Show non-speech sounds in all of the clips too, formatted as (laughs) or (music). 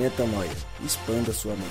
Metanoia. Expanda sua mente.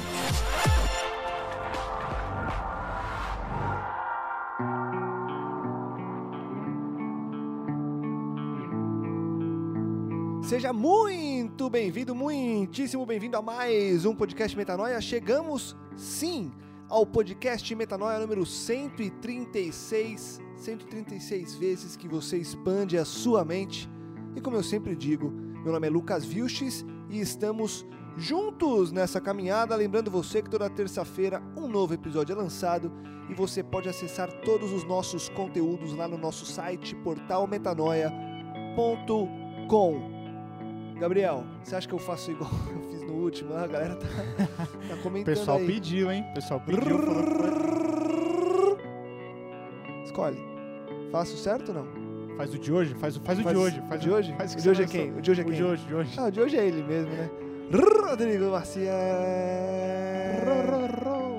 Seja muito bem-vindo, muitíssimo bem-vindo a mais um podcast Metanoia. Chegamos, sim, ao podcast Metanoia número 136. 136 vezes que você expande a sua mente. E como eu sempre digo, meu nome é Lucas Vilches e estamos juntos nessa caminhada. Lembrando você que toda terça-feira um novo episódio é lançado e você pode acessar todos os nossos conteúdos lá no nosso site portalmetanoia.com. Gabriel, você acha que eu faço igual (laughs) eu fiz no último? Ah, a galera tá, tá O (laughs) comentando pessoal aí. pediu, hein? O pessoal pediu. Escolhe. Faço certo ou não? Faz o de hoje? Faz, o- faz o de hoje. Faz o de hoje? Faz o de hoje é quem? O de hoje é O quem? de hoje, de hoje. Ah, o de hoje é ele mesmo, né? Rodrigo Garcia.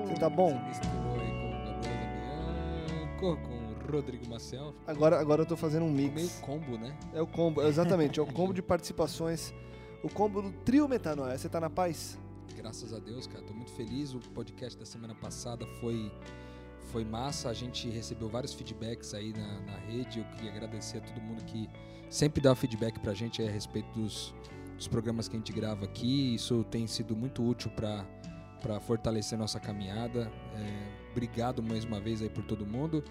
Você tá bom? Você misturou aí com com Rodrigo Maciel. Agora, agora eu tô fazendo um Meio mix. combo, né? É o combo, exatamente, é o combo de participações. O combo do trio Metanoia. Você tá na paz? Graças a Deus, cara. Tô muito feliz. O podcast da semana passada foi, foi massa. A gente recebeu vários feedbacks aí na, na rede. Eu queria agradecer a todo mundo que sempre dá feedback pra gente a respeito dos, dos programas que a gente grava aqui. Isso tem sido muito útil para fortalecer nossa caminhada. É, obrigado mais uma vez aí por todo mundo.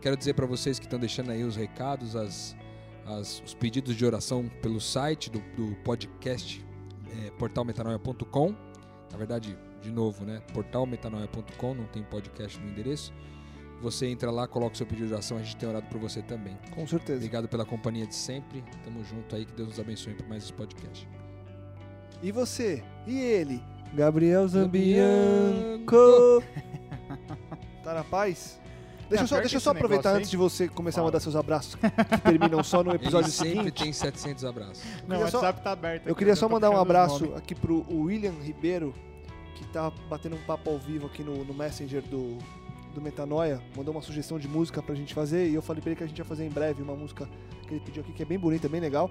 Quero dizer para vocês que estão deixando aí os recados, as, as- os pedidos de oração pelo site do, do podcast é, portalmetanoia.com. Na verdade, de novo, né? portalmetanoia.com, não tem podcast no endereço. Você entra lá, coloca o seu pedido de oração, a gente tem orado por você também. Com certeza. Obrigado pela companhia de sempre. Tamo junto aí, que Deus nos abençoe por mais esse podcast. E você? E ele? Gabriel Zambianco. Tá na paz? Deixa eu só, deixa eu só aproveitar negócio antes de você começar a Fala. mandar seus abraços que terminam só no (laughs) episódio Ele sempre seguinte. tem 700 abraços. Não, o só- WhatsApp tá aberto. Eu aqui, queria já só mandar um abraço aqui pro William Ribeiro, que tá batendo um papo ao vivo aqui no, no Messenger do, do Metanoia. Mandou uma sugestão de música pra gente fazer e eu falei pra ele que a gente ia fazer em breve uma música que ele pediu aqui, que é bem bonita, bem legal.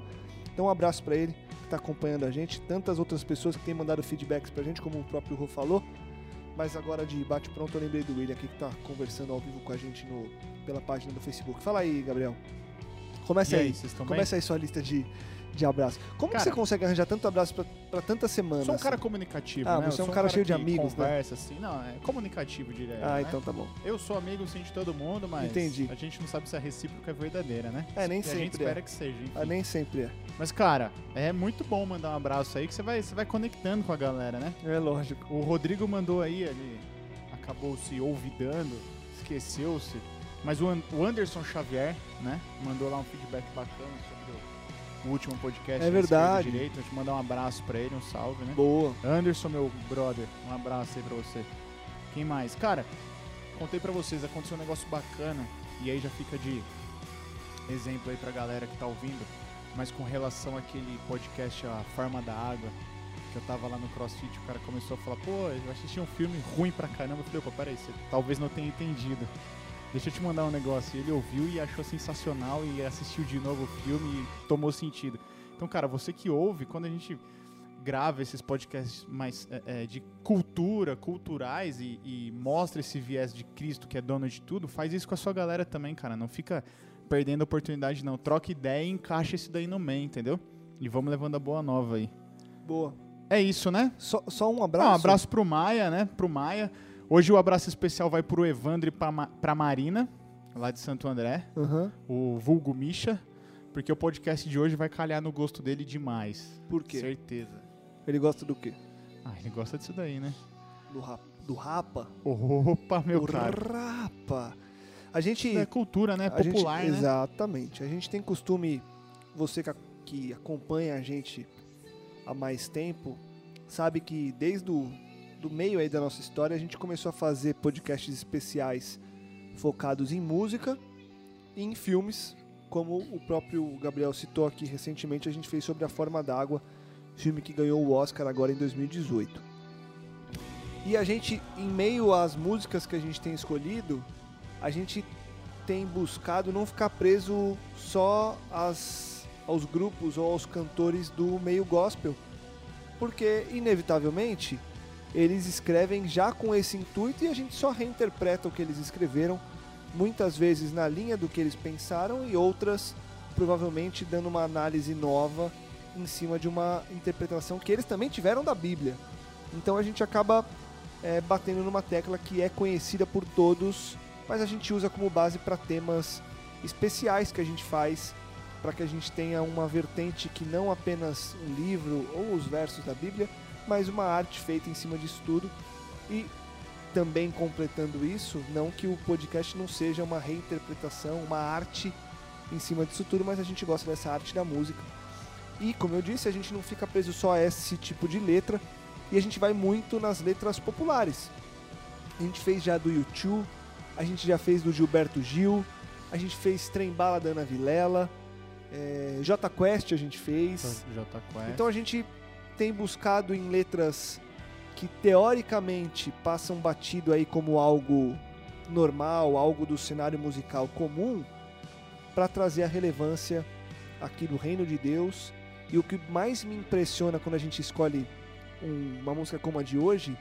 Então um abraço pra ele que tá acompanhando a gente. Tantas outras pessoas que têm mandado feedbacks pra gente, como o próprio Rô falou. Mas agora de bate-pronto eu lembrei do William aqui que tá conversando ao vivo com a gente no, pela página do Facebook. Fala aí, Gabriel. Começa aí. aí? Começa aí sua lista de, de abraços. Como que Cara, você consegue arranjar tanto abraço pra, pra tanta semana? Sou um cara comunicativo, Ah, né? você é Eu um sou cara cheio de que amigos, né? conversa, assim. Não, é comunicativo, eu, Ah, né? então tá bom. Eu sou amigo, sim, de todo mundo, mas Entendi. a gente não sabe se a recíproca é verdadeira, né? É, nem e a sempre gente é. espera que seja, enfim. Ah, nem sempre é. Mas, cara, é muito bom mandar um abraço aí, que você vai, você vai conectando com a galera, né? É lógico. O Rodrigo mandou aí, ele acabou se olvidando, esqueceu-se. Mas o An- o Anderson Xavier, né, mandou lá um feedback bacana o- último podcast. É verdade. Direita. Deixa eu mandar um abraço pra ele, um salve, né? Boa. Anderson, meu brother, um abraço aí pra você. Quem mais? Cara, contei pra vocês, aconteceu um negócio bacana e aí já fica de exemplo aí pra galera que tá ouvindo, mas com relação àquele podcast A Forma da Água, que eu tava lá no CrossFit, o cara começou a falar, pô, eu assisti um filme ruim pra caramba. Eu falei, opa, peraí, você talvez não tenha entendido. Deixa eu te mandar um negócio. Ele ouviu e achou sensacional e assistiu de novo o filme e tomou sentido. Então, cara, você que ouve, quando a gente grava esses podcasts mais é, é, de cultura, culturais e, e mostra esse viés de Cristo que é dono de tudo, faz isso com a sua galera também, cara. Não fica perdendo a oportunidade, não. Troca ideia e encaixa isso daí no meio, entendeu? E vamos levando a boa nova aí. Boa. É isso, né? Só, só um abraço. um abraço pro Maia, né? Pro Maia. Hoje o abraço especial vai pro Evandro e pra, Ma- pra Marina, lá de Santo André, Aham. o vulgo Misha, porque o podcast de hoje vai calhar no gosto dele demais. Por quê? Certeza. Ele gosta do quê? Ah, ele gosta disso daí, né? Do, rap, do rapa? Opa, meu do cara. rapa. A gente... É cultura, né? a gente- Popular, né? Exatamente. A gente tem costume, você que, que acompanha a gente há mais tempo, sabe que desde o do meio aí da nossa história a gente começou a fazer podcasts especiais focados em música e em filmes, como o próprio Gabriel citou aqui recentemente, a gente fez sobre A Forma d'Água, filme que ganhou o Oscar agora em 2018. E a gente, em meio às músicas que a gente tem escolhido, a gente tem buscado não ficar preso só às, aos grupos ou aos cantores do meio gospel. porque inevitavelmente eles escrevem já com esse intuito e a gente só reinterpreta o que eles escreveram, muitas vezes na linha do que eles pensaram e outras provavelmente dando uma análise nova em cima de uma interpretação que eles também tiveram da Bíblia. Então a gente acaba é, batendo numa tecla que é conhecida por todos, mas a gente usa como base para temas especiais que a gente faz para que a gente tenha uma vertente que não apenas um livro ou os versos da Bíblia, mas uma arte feita em cima disso tudo. E também completando isso, não que o podcast não seja uma reinterpretação, uma arte em cima disso tudo, mas a gente gosta dessa arte da música. E como eu disse, a gente não fica preso só a esse tipo de letra, e a gente vai muito nas letras populares. A gente fez já do YouTube, a gente já fez do Gilberto Gil, a gente fez Trem Bala da Ana Vilela, é, J Quest a gente fez. J Quest. Então a gente tem buscado em letras que teoricamente passam batido aí como algo normal, algo do cenário musical comum, para trazer a relevância aqui do reino de Deus. E o que mais me impressiona quando a gente escolhe um, uma música como a de hoje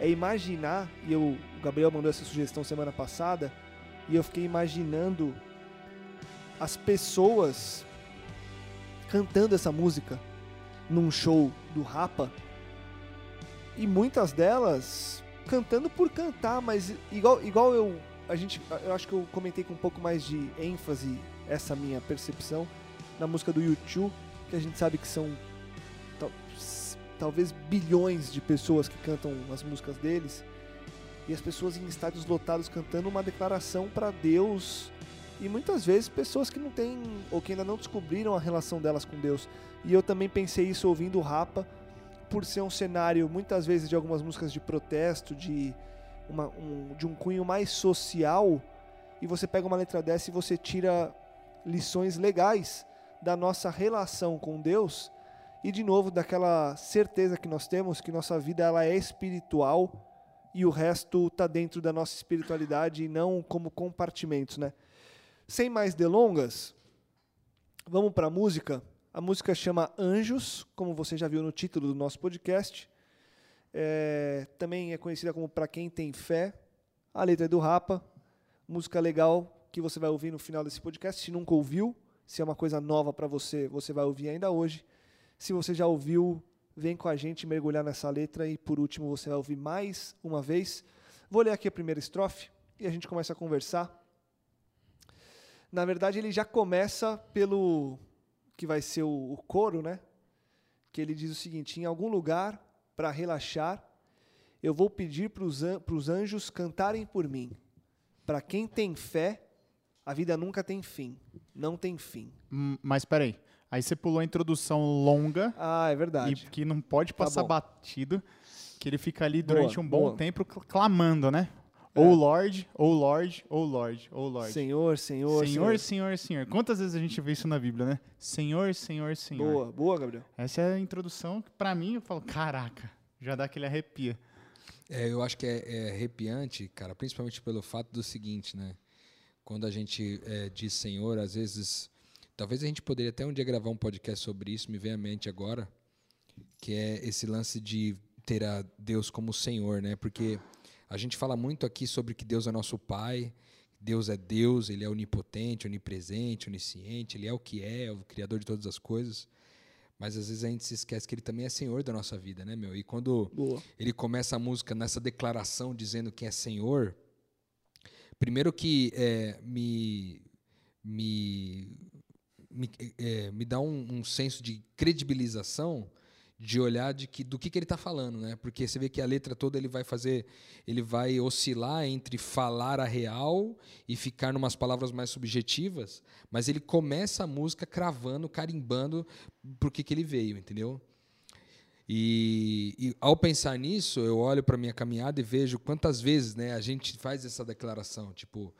é imaginar, e eu, o Gabriel mandou essa sugestão semana passada, e eu fiquei imaginando as pessoas cantando essa música num show do Rapa e muitas delas cantando por cantar, mas igual, igual eu a gente eu acho que eu comentei com um pouco mais de ênfase essa minha percepção na música do YouTube, que a gente sabe que são tal, talvez bilhões de pessoas que cantam as músicas deles e as pessoas em estádios lotados cantando uma declaração para Deus e muitas vezes pessoas que não têm ou que ainda não descobriram a relação delas com Deus. E eu também pensei isso ouvindo o Rapa, por ser um cenário muitas vezes de algumas músicas de protesto, de, uma, um, de um cunho mais social, e você pega uma letra dessa e você tira lições legais da nossa relação com Deus e de novo daquela certeza que nós temos que nossa vida ela é espiritual e o resto está dentro da nossa espiritualidade e não como compartimentos, né? Sem mais delongas, vamos para a música. A música chama Anjos, como você já viu no título do nosso podcast. É, também é conhecida como Pra Quem Tem Fé. A letra é do Rapa. Música legal que você vai ouvir no final desse podcast. Se nunca ouviu, se é uma coisa nova para você, você vai ouvir ainda hoje. Se você já ouviu, vem com a gente mergulhar nessa letra e por último você vai ouvir mais uma vez. Vou ler aqui a primeira estrofe e a gente começa a conversar. Na verdade, ele já começa pelo que vai ser o, o coro, né? Que ele diz o seguinte: em algum lugar para relaxar, eu vou pedir para os anjos cantarem por mim. Para quem tem fé, a vida nunca tem fim. Não tem fim. Hum, mas peraí. Aí você pulou a introdução longa. Ah, é verdade. E que não pode Tá passar bom. batido. Que ele fica ali Boa, durante um bom boa. tempo cl- clamando, né? É. Oh Lord, oh Lord, oh Lord, oh Lord. Senhor, Senhor, Senhor, Senhor, Senhor. Quantas vezes a gente vê isso na Bíblia, né? Senhor, Senhor, Senhor. Boa, boa, Gabriel. Essa é a introdução que, pra mim, eu falo, caraca, já dá aquele arrepia. É, eu acho que é, é arrepiante, cara, principalmente pelo fato do seguinte, né? Quando a gente é, diz Senhor, às vezes. Talvez a gente poderia até um dia gravar um podcast sobre isso, me vem à mente agora, que é esse lance de ter a Deus como Senhor, né? Porque a gente fala muito aqui sobre que Deus é nosso Pai, Deus é Deus, Ele é onipotente, onipresente, onisciente, Ele é o que é, é o Criador de todas as coisas. Mas às vezes a gente se esquece que Ele também é Senhor da nossa vida, né, meu? E quando Boa. ele começa a música nessa declaração dizendo que é Senhor. Primeiro que é, me, me, me, é, me dá um, um senso de credibilização de olhar de que, do que, que ele está falando, né? Porque você vê que a letra toda ele vai fazer, ele vai oscilar entre falar a real e ficar numas palavras mais subjetivas, mas ele começa a música cravando, carimbando por que, que ele veio, entendeu? E, e ao pensar nisso, eu olho para minha caminhada e vejo quantas vezes, né, a gente faz essa declaração, tipo,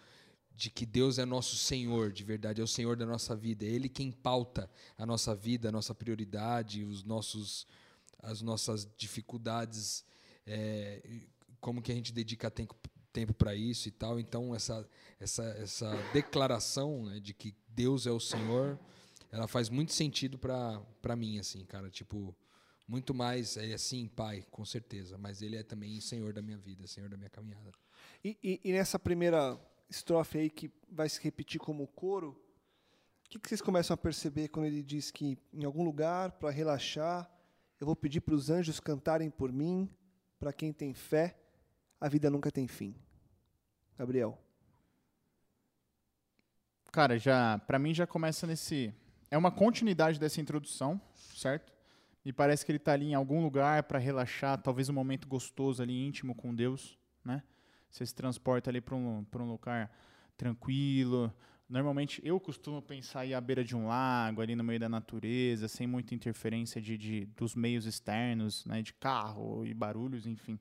de que Deus é nosso Senhor, de verdade, é o Senhor da nossa vida, é Ele quem pauta a nossa vida, a nossa prioridade, os nossos, as nossas dificuldades, é, como que a gente dedica tempo, tempo para isso e tal. Então essa essa essa declaração né, de que Deus é o Senhor, ela faz muito sentido para para mim, assim, cara, tipo Muito mais, é assim, pai, com certeza. Mas ele é também senhor da minha vida, senhor da minha caminhada. E, e- e nessa primeira estrofe aí que vai se repetir como coro, o que, que vocês começam a perceber quando ele diz que em algum lugar, para relaxar, eu vou pedir para os anjos cantarem por mim, para quem tem fé, a vida nunca tem fim. Gabriel. Cara, já para mim já começa nesse é uma continuidade dessa introdução, certo? Me parece que ele tá ali em algum lugar para relaxar, talvez um momento gostoso ali íntimo com Deus, né? Você se transporta ali para um um lugar tranquilo. Normalmente eu costumo pensar aí à beira de um lago, ali no meio da natureza, sem muita interferência de, de dos meios externos, né, de carro e barulhos, enfim.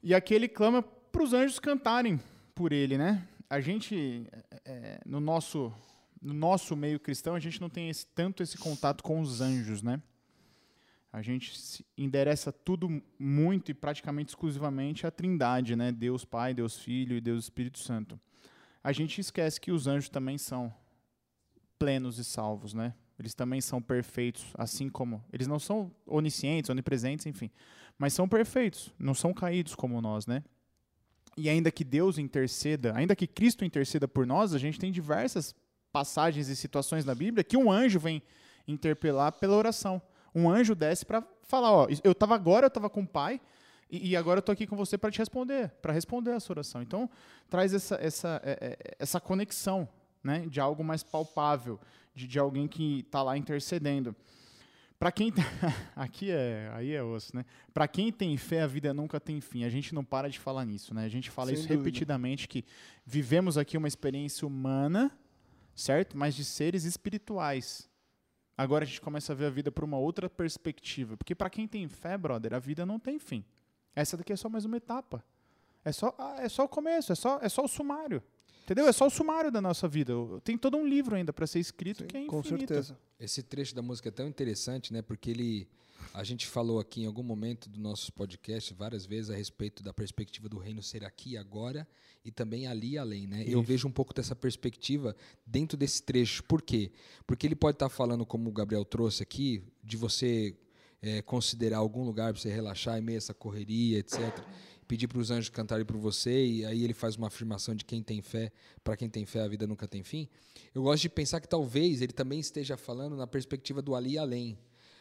E aqui ele clama para os anjos cantarem por ele, né? A gente, é, no, nosso, no nosso meio cristão, a gente não tem esse- tanto esse contato com os anjos, né? A gente endereça tudo muito e praticamente exclusivamente à trindade, né? Deus Pai, Deus Filho e Deus Espírito Santo. A gente esquece que os anjos também são plenos e salvos, né? Eles também são perfeitos, assim como... Eles não são oniscientes, onipresentes, enfim. Mas são perfeitos, não são caídos como nós, né? E ainda que Deus interceda, ainda que Cristo interceda por nós, a gente tem diversas passagens e situações na Bíblia que um anjo vem interpelar pela oração. Um anjo desce para falar, ó, eu estava agora, eu estava com o Pai, e, agora eu estou aqui com você para te responder, para responder a sua oração. Então, traz essa, essa, é, é, essa conexão, né, de algo mais palpável, de, de alguém que está lá intercedendo. Para quem (laughs) aqui é aí é osso, né? Para quem tem fé, a vida nunca tem fim. A gente não para de falar nisso, né? A gente fala Sem isso dúvida. repetidamente que vivemos aqui uma experiência humana, certo? Mas de seres espirituais. Agora a gente começa a ver a vida por uma outra perspectiva, porque para quem tem fé, brother, a vida não tem fim. Essa daqui é só mais uma etapa. É só, ah, é só o começo, é só, é só o sumário. Entendeu? É só o sumário da nossa vida. Tem todo um livro ainda para ser escrito que é com infinito. certeza. Esse trecho da música é tão interessante, né? Porque ele. A gente falou aqui em algum momento do nosso podcast várias vezes a respeito da perspectiva do reino ser aqui e agora e também ali e além, né? Eu vejo um pouco dessa perspectiva dentro desse trecho. Por quê? Porque ele pode estar falando, como o Gabriel trouxe aqui, de você eh, considerar algum lugar para você relaxar em meio a essa correria, etc. Pedir para os anjos cantarem por você e aí ele faz uma afirmação de quem tem fé, para quem tem fé a vida nunca tem fim. Eu gosto de pensar que talvez ele também esteja falando na perspectiva do ali e além.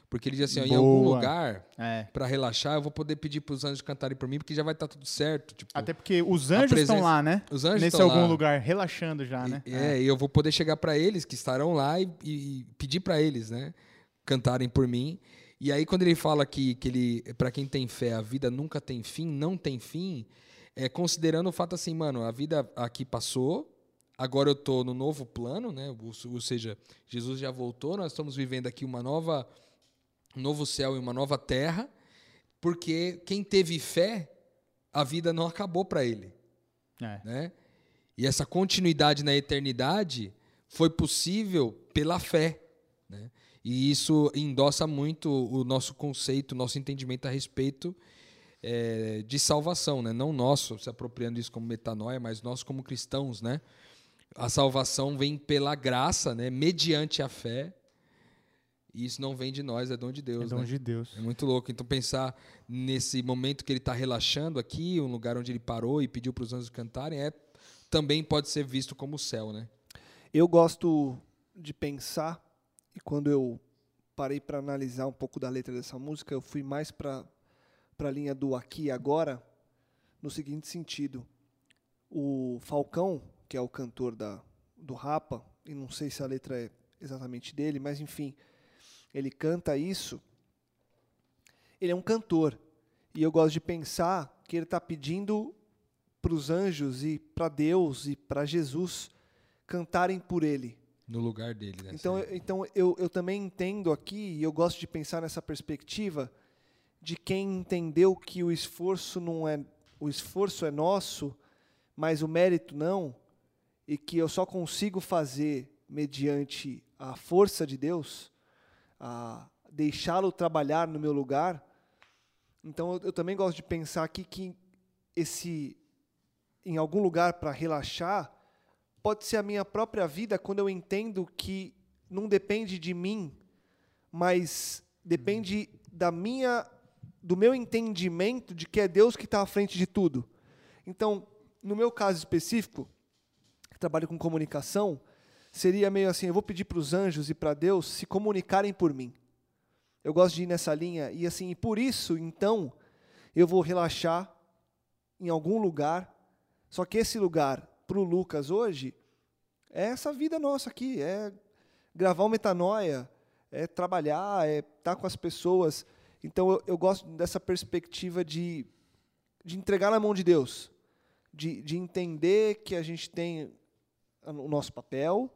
Porque ele diz assim, ó, em algum lugar, É. para relaxar, eu vou poder pedir para os anjos cantarem por mim, porque já vai estar tudo certo. Tipo, Até porque os anjos presença- estão lá, né? os anjos Nesse estão algum lá. lugar, relaxando já, né? E- É, e eu vou poder chegar para eles que estarão lá e, e pedir para eles, né, cantarem por mim. E aí quando ele fala que, que ele, para quem tem fé, a vida nunca tem fim, não tem fim, é considerando o fato assim, mano, a vida aqui passou, agora eu tô no novo plano, né? Ou, ou seja, Jesus já voltou, nós estamos vivendo aqui uma nova um novo céu e uma nova terra, porque quem teve fé, a vida não acabou para ele É. né? E essa continuidade na eternidade foi possível pela fé, né? E isso endossa muito o nosso conceito, o nosso entendimento a respeito eh, de salvação, né? Não nosso, se apropriando isso como metanoia, mas nós como cristãos, né? A salvação vem pela graça, né? Mediante a fé. E isso não vem de nós, é dom de É Deus, dom né? de Deus. É muito louco. Então, pensar nesse momento que ele está relaxando aqui, um lugar onde ele parou e pediu para os anjos cantarem, é, também pode ser visto como o céu, né? Eu gosto de pensar, e quando eu parei para analisar um pouco da letra dessa música, eu fui mais para a linha do aqui e agora, no seguinte sentido. O Falcão, que é o cantor da, do Rapa, e não sei se a letra é exatamente dele, mas enfim, ele canta isso. Ele é um cantor. E eu gosto de pensar que ele está pedindo para os anjos e para Deus e para Jesus cantarem por ele. No lugar dele, né? Então, eu- então eu, eu também entendo aqui, e eu gosto de pensar nessa perspectiva de quem entendeu que o esforço não é o esforço é nosso, mas o mérito não, e que eu só consigo fazer mediante a força de Deus, a deixá-lo trabalhar no meu lugar. Então eu, eu também gosto de pensar aqui que esse em algum lugar para relaxar pode ser a minha própria vida quando eu entendo que não depende de mim, mas depende da minha do meu entendimento de que é Deus que está à frente de tudo. Então, no meu caso específico, que trabalho com comunicação, seria meio assim, eu vou pedir para os anjos e para Deus se comunicarem por mim. Eu gosto de ir nessa linha e assim, e por isso, então, eu vou relaxar em algum lugar. Só que esse lugar para o Lucas hoje é essa vida nossa aqui, é gravar o metanoia, é trabalhar, é estar tá com as pessoas. Então eu, eu, gosto dessa perspectiva de, de entregar na mão de Deus, de, de entender que a gente tem o nosso papel,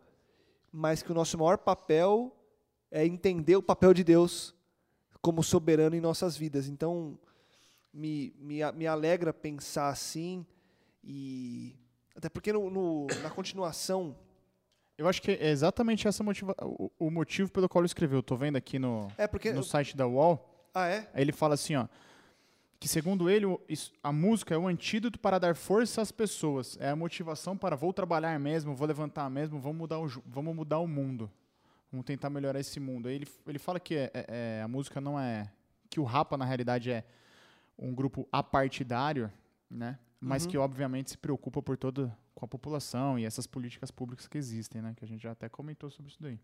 mas que o nosso maior papel é entender o papel de Deus como soberano em nossas vidas. Então me, me, me alegra pensar assim e até porque no, no, na continuação eu acho que é exatamente essa motiva o, o motivo pelo qual ele escreveu. Estou vendo aqui no, é porque, no site da UOL. Ah, é? Aí ele fala assim, ó, que segundo ele, a música é o antídoto para dar força às pessoas, é a motivação para vou trabalhar mesmo, vou levantar mesmo, vamos mudar o, vamos mudar o mundo, vamos tentar melhorar esse mundo. Aí ele, ele fala que é, é, é, a música não é, que o Rapa na realidade é um grupo apartidário, né? Mas uhum. que obviamente se preocupa por toda com a população e essas políticas públicas que existem, né? Que a gente já até comentou sobre isso daí.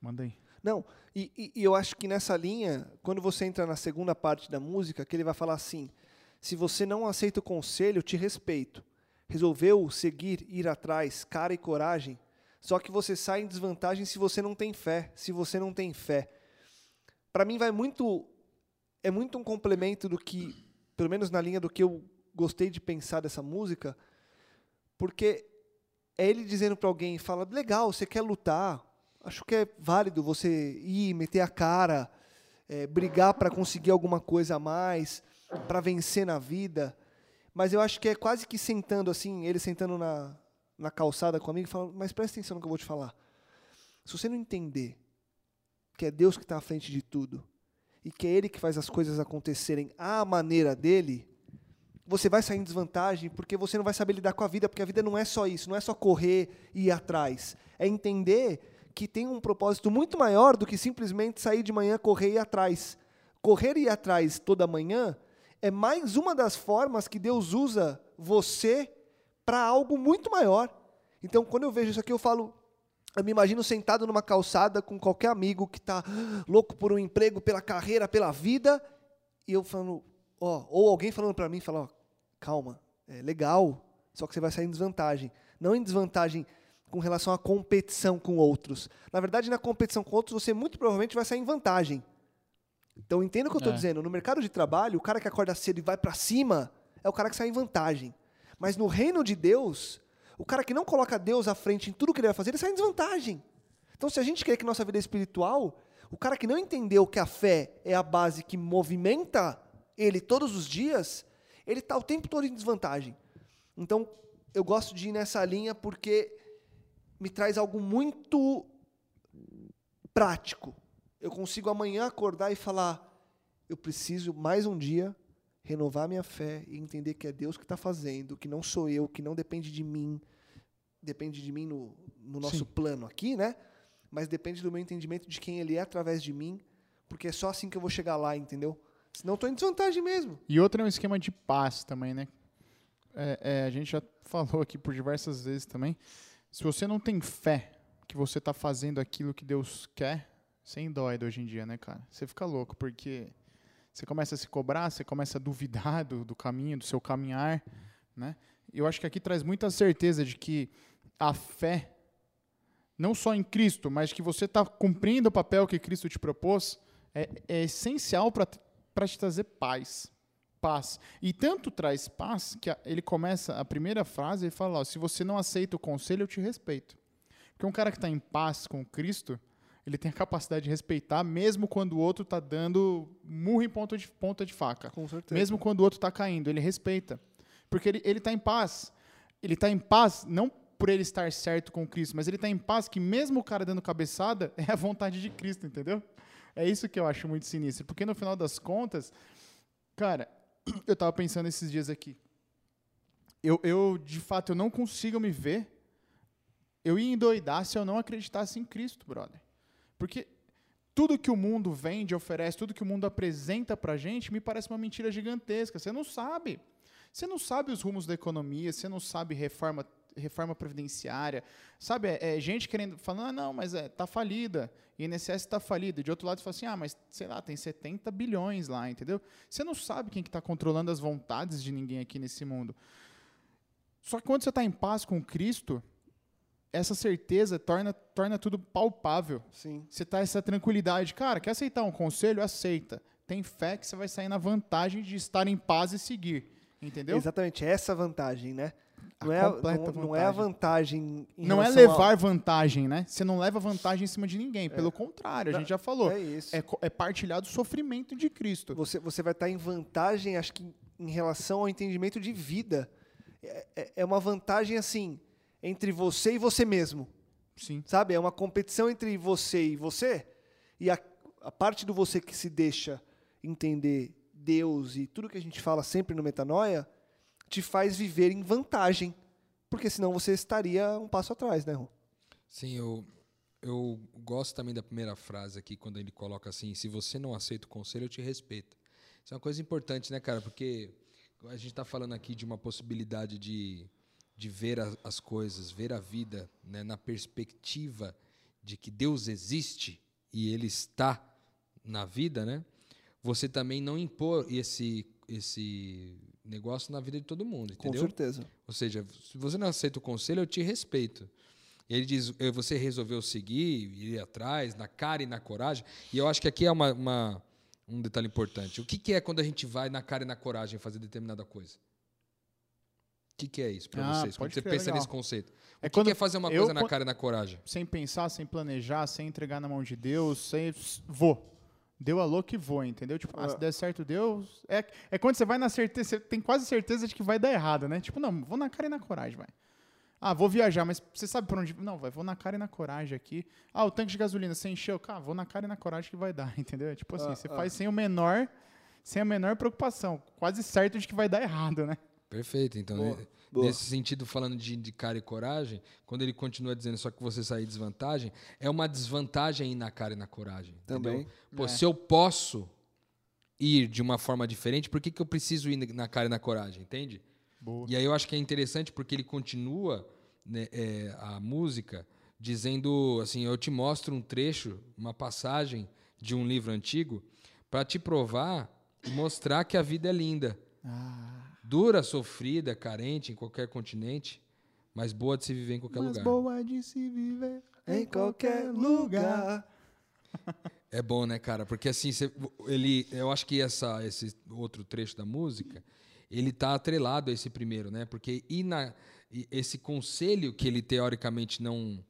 Manda aí. Não, e, e, e, eu acho que nessa linha, quando você entra na segunda parte da música, que ele vai falar assim: se você não aceita o conselho, te respeito. Resolveu seguir, ir atrás, cara e coragem. Só que você sai em desvantagem se você não tem fé. Se você não tem fé. Para mim, vai muito. É muito um complemento do que, pelo menos na linha do que eu gostei de pensar dessa música, porque é ele dizendo para alguém: fala, legal, você quer lutar, acho que é válido você ir, meter a cara, é, brigar para conseguir alguma coisa a mais, para vencer na vida. Mas eu acho que é quase que sentando assim, ele sentando na, na calçada comigo e falando, mas presta atenção no que eu vou te falar. Se você não entender que é Deus que está à frente de tudo, e que é Ele que faz as coisas acontecerem à maneira dele, você vai sair em desvantagem porque você não vai saber lidar com a vida, porque a vida não é só isso, não é só correr e ir atrás. É entender que tem um propósito muito maior do que simplesmente sair de manhã, correr e ir atrás. Correr e ir atrás toda manhã é mais uma das formas que Deus usa você para algo muito maior. Então, quando eu vejo isso aqui, eu falo, eu me imagino sentado numa calçada com qualquer amigo que está louco por um emprego, pela carreira, pela vida, e eu falando, ó, ou alguém falando para mim, fala, ó, calma, é legal, só que você vai sair em desvantagem. Não em desvantagem com relação à competição com outros. Na verdade, na competição com outros, você muito provavelmente vai sair em vantagem. Então, entenda o que eu estou é. dizendo. No mercado de trabalho, o cara que acorda cedo e vai para cima é o cara que sai em vantagem. Mas no reino de Deus, o cara que não coloca Deus à frente em tudo que ele vai fazer, ele sai em desvantagem. Então, se a gente quer que nossa vida é espiritual, o cara que não entendeu que a fé é a base que movimenta ele todos os dias, ele está o tempo todo em desvantagem. Então, eu gosto de ir nessa linha porque me traz algo muito prático. Eu consigo amanhã acordar e falar: eu preciso mais um dia renovar minha fé e entender que é Deus que está fazendo, que não sou eu, que não depende de mim, depende de mim no, no nosso Sim. plano aqui, né? Mas depende do meu entendimento de quem Ele é através de mim, porque é só assim que eu vou chegar lá, entendeu? Senão estou em desvantagem mesmo. E outro é um esquema de paz também, né? É, é, a gente já (laughs) falou aqui por diversas vezes também. Se você não tem fé que você está fazendo aquilo que Deus quer, sem dói hoje em dia, né, cara? Você fica louco, porque você começa a se cobrar, você começa a duvidar do, do caminho, do seu caminhar, né? Eu acho que aqui traz muita certeza de que a fé, não só em Cristo, mas que você está cumprindo o papel que Cristo te propôs, é, é essencial para te trazer paz paz. E tanto traz paz que ele começa a primeira frase e fala: ó, se você não aceita o conselho, eu te respeito. Porque um cara que está em paz com Cristo, ele tem a capacidade de respeitar, mesmo quando o outro está dando murro em ponta de, ponta de faca. Com certeza. Mesmo quando o outro está caindo, ele respeita. Porque ele está em paz. Ele está em paz não por ele estar certo com Cristo, mas ele está em paz que mesmo o cara dando cabeçada (laughs) é a vontade de Cristo, entendeu? É isso que eu acho muito sinistro. Porque no final das contas, cara, eu estava pensando esses dias aqui. Eu, eu, de fato, eu não consigo me ver. Eu ia endoidar se eu não acreditasse em Cristo, brother. Porque tudo que o mundo vende, oferece, tudo que o mundo apresenta pra gente, me parece uma mentira gigantesca. Você não sabe. Você não sabe os rumos da economia, você não sabe reforma reforma previdenciária, sabe? É, é gente querendo, falando, ah, não, mas é, tá falida, INSS está falida. De outro lado, você fala assim, ah, mas sei lá, tem 70 bilhões lá, entendeu? Você não sabe quem que está controlando as vontades de ninguém aqui nesse mundo. Só que quando você está em paz com Cristo, essa certeza torna, torna tudo palpável. Sim. Você tá essa tranquilidade. Cara, quer aceitar um conselho? Aceita. Tem fé que você vai sair na vantagem de estar em paz e seguir. Entendeu? Exatamente, essa vantagem, né? Não é, não, não é a vantagem. vantagem. em Não é levar vantagem, né? Você não leva vantagem em cima de ninguém. Pelo contrário, a gente já falou. É isso. É, é partilhar do sofrimento de Cristo. Você, você vai estar em vantagem, acho que em relação ao entendimento de vida. É, é- é uma vantagem, assim, entre você e você mesmo. Sim. Sabe? É uma competição entre você e você. E a, a parte do você que se deixa entender Deus e tudo que a gente fala sempre no Metanoia te faz viver em vantagem. Porque senão você estaria um passo atrás, né, Ron? Sim, eu, eu gosto também da primeira frase aqui, quando ele coloca assim: se você não aceita o conselho, eu te respeito. Isso é uma coisa importante, né, cara? Porque a gente está falando aqui de uma possibilidade de, de ver a- as coisas, ver a vida né, na perspectiva de que Deus existe e Ele está na vida, né? Você também não impor esse, esse negócio na vida de todo mundo, Com entendeu? certeza. Ou seja, se você não aceita o conselho, eu te respeito. E ele diz, você resolveu seguir, ir atrás, na cara e na coragem. E eu acho que aqui é uma, uma- um detalhe importante. O que, que é quando a gente vai na cara e na coragem fazer determinada coisa? O que, que é isso para Ah, vocês? Quando você pensa legal. nesse conceito. O É que, quando que é fazer uma eu coisa na cara e na coragem? Sem pensar, sem planejar, sem entregar na mão de Deus, sem. Vou. Deu a louca e vou, entendeu? Tipo, ah, Ah. se der certo, Deus. É, é quando você vai na certeza, você tem quase certeza de que vai dar errado, né? Tipo, não, vou na cara e na coragem, vai. Ah, vou viajar, mas você sabe por onde. Não, vai, vou na cara e na coragem aqui. Ah, o tanque de gasolina, você encheu. Cara, vou na cara e na coragem que vai dar, (laughs) entendeu? É Tipo assim, Ah, você ah. faz sem o menor. Sem a menor preocupação. Quase certo de que vai dar errado, né? Perfeito. Então, Boa, ne- boa. nesse sentido, falando de, de cara e coragem, quando ele continua dizendo só que você sair desvantagem, é uma desvantagem ir na cara e na coragem. Também. Entendeu? Pô, É. se eu posso ir de uma forma diferente, por que, que eu preciso ir na cara e na coragem? Entende? Boa. E aí eu acho que é interessante porque ele continua né, é, a música dizendo assim: eu te mostro um trecho, uma passagem de um livro antigo para te provar e mostrar que a vida é linda. Ah, Dura, sofrida, carente em qualquer continente, mas boa de se viver em qualquer mas lugar. boa de se viver Em qualquer lugar. É bom, né, cara? Porque assim, cê- ele, eu acho que essa, esse outro trecho da música, ele tá atrelado a esse primeiro, né? Porque e na, e esse conselho que ele teoricamente não,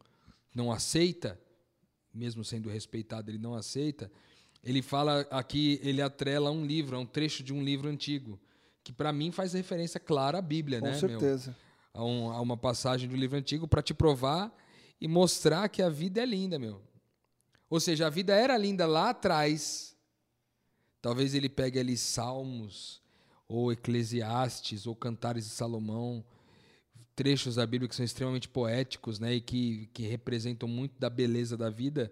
não aceita, mesmo sendo respeitado, ele não aceita. Ele fala aqui, ele atrela um livro, a um trecho de um livro antigo, que para mim faz referência clara à Bíblia, Com né? meu? certeza. a, um- a uma passagem do livro antigo para te provar e mostrar que a vida é linda, meu. Ou seja, a vida era linda lá atrás. Talvez ele pegue ali Salmos, ou Eclesiastes, ou Cantares de Salomão, trechos da Bíblia que são extremamente poéticos, né, e que, que representam muito da beleza da vida.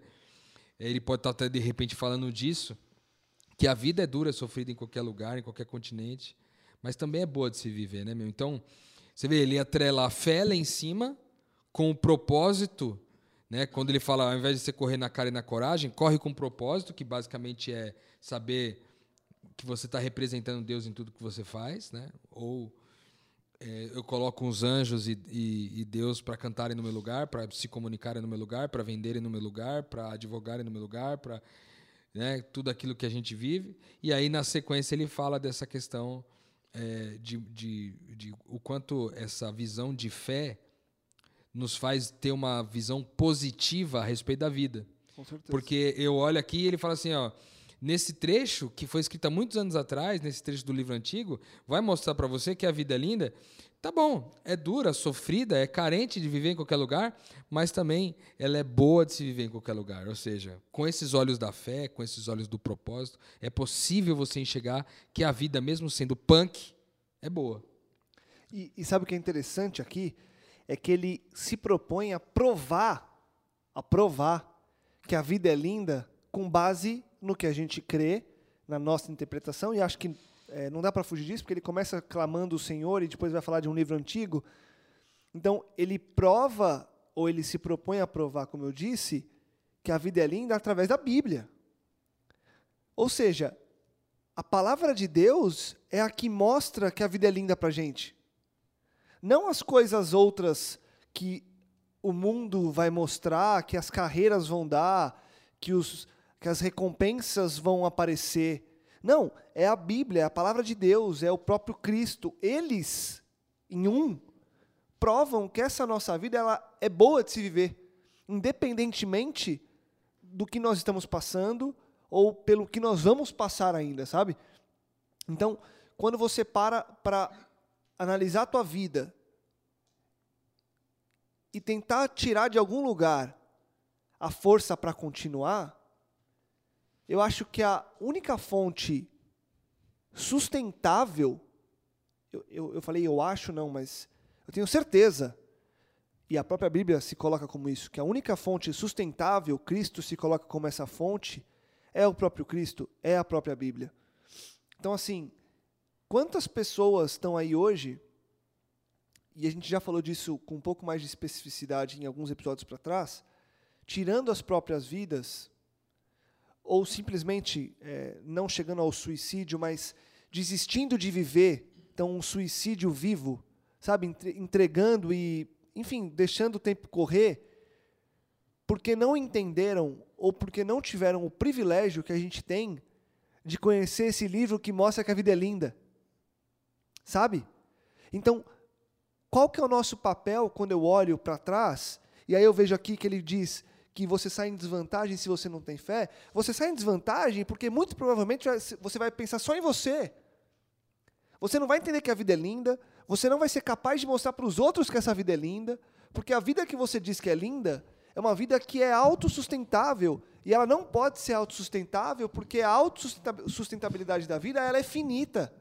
Ele pode estar até de repente falando disso, que a vida é dura, sofrida em qualquer lugar, em qualquer continente, mas também é boa de se viver, né, meu? Então, você vê, ele atrela a fé lá em cima com o propósito, né? Quando ele fala, ao invés de você correr na cara e na coragem, corre com propósito, que basicamente é saber que você está representando Deus em tudo que você faz, né? Ou é, eu coloco os anjos e, e- e Deus para cantarem no meu lugar, para se comunicarem no meu lugar, para venderem no meu lugar, para advogarem no meu lugar, para né, tudo aquilo que a gente vive. E aí, na sequência, ele fala dessa questão é, de, de, de o quanto essa visão de fé nos faz ter uma visão positiva a respeito da vida. Com certeza. Porque eu olho aqui e ele fala assim, ó, nesse trecho que foi escrito há muitos anos atrás, nesse trecho do livro antigo, vai mostrar para você que a vida é linda. Tá bom, é dura, sofrida, é carente de viver em qualquer lugar, mas também ela é boa de se viver em qualquer lugar. Ou seja, com esses olhos da fé, com esses olhos do propósito, é possível você enxergar que a vida, mesmo sendo punk, é boa. E, e sabe o que é interessante aqui? É que ele se propõe a provar, a provar que a vida é linda com base no que a gente crê, na nossa interpretação, e acho que é, não dá para fugir disso, porque ele começa clamando o Senhor e depois vai falar de um livro antigo. Então, ele prova, ou ele se propõe a provar, como eu disse, que a vida é linda através da Bíblia. Ou seja, a palavra de Deus é a que mostra que a vida é linda para a gente. Não as coisas outras que o mundo vai mostrar, que as carreiras vão dar, que, os, que as recompensas vão aparecer. Não, é a Bíblia, é a palavra de Deus, é o próprio Cristo. Eles, em um, provam que essa nossa vida ela é boa de se viver, independentemente do que nós estamos passando ou pelo que nós vamos passar ainda, sabe? Então, quando você para para analisar a tua vida e tentar tirar de algum lugar a força para continuar, eu acho que a única fonte sustentável, eu, eu, eu, falei eu acho não, mas eu tenho certeza, e a própria Bíblia se coloca como isso, que a única fonte sustentável, Cristo se coloca como essa fonte, é o próprio Cristo, é a própria Bíblia. Então, assim, quantas pessoas estão aí hoje, e a gente já falou disso com um pouco mais de especificidade em alguns episódios para trás, tirando as próprias vidas ou simplesmente é, não chegando ao suicídio, mas desistindo de viver, então um suicídio vivo, sabe, entregando e, enfim, deixando o tempo correr, porque não entenderam ou porque não tiveram o privilégio que a gente tem de conhecer esse livro que mostra que a vida é linda. Sabe? Então, qual que é o nosso papel quando eu olho para trás? E aí eu vejo aqui que ele diz: que você sai em desvantagem se você não tem fé, você sai em desvantagem porque muito provavelmente você vai pensar só em você. Você não vai entender que a vida é linda, você não vai ser capaz de mostrar para os outros que essa vida é linda, porque a vida que você diz que é linda é uma vida que é autossustentável e ela não pode ser autossustentável porque a autossustentabilidade da vida ela é finita.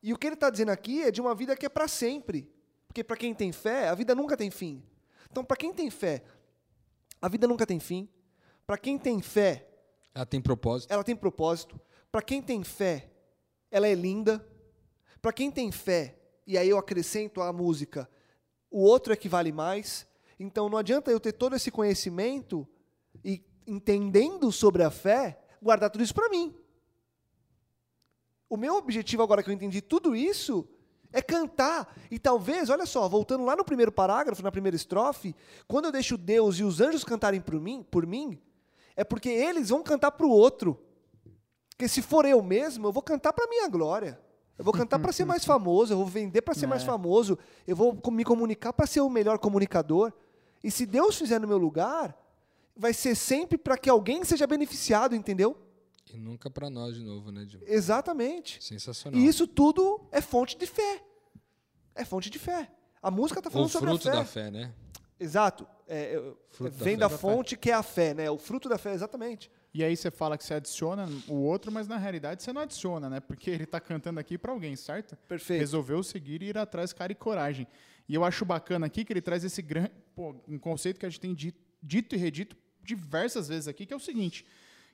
E o que ele está dizendo aqui é de uma vida que é para sempre. Porque para quem tem fé, a vida nunca tem fim. Então, para quem tem fé, a vida nunca tem fim. Para quem tem fé, ela tem propósito. Ela tem propósito. Para quem tem fé, ela é linda. Para quem tem fé, e aí eu acrescento a música, o outro é que vale mais. Então não adianta eu ter todo esse conhecimento e entendendo sobre a fé, guardar tudo isso para mim. O meu objetivo agora que eu entendi tudo isso é cantar. E talvez, olha só, voltando lá no primeiro parágrafo, na primeira estrofe, quando eu deixo Deus e os anjos cantarem por mim, por mim é porque eles vão cantar para o outro. Porque se for eu mesmo, eu vou cantar para minha glória. Eu vou cantar para ser mais famoso, eu vou vender para ser é. mais famoso, eu vou me comunicar para ser o melhor comunicador. E se Deus fizer no meu lugar, vai ser sempre para que alguém seja beneficiado, entendeu? E nunca para nós de novo, né, Dilma? Exatamente. Sensacional. E isso tudo é fonte de fé. É fonte de fé. A música está falando o sobre a fé. fruto da fé, né? Exato. É, é, vem da, da fonte que é a fé, né? O fruto da fé, exatamente. E aí você fala que você adiciona o outro, mas na realidade você não adiciona, né? Porque ele está cantando aqui para alguém, certo? Perfeito. Resolveu seguir e ir atrás, cara e coragem. E eu acho bacana aqui que ele traz esse grande, pô, um conceito que a gente tem dito, dito e redito diversas vezes aqui, que é o seguinte: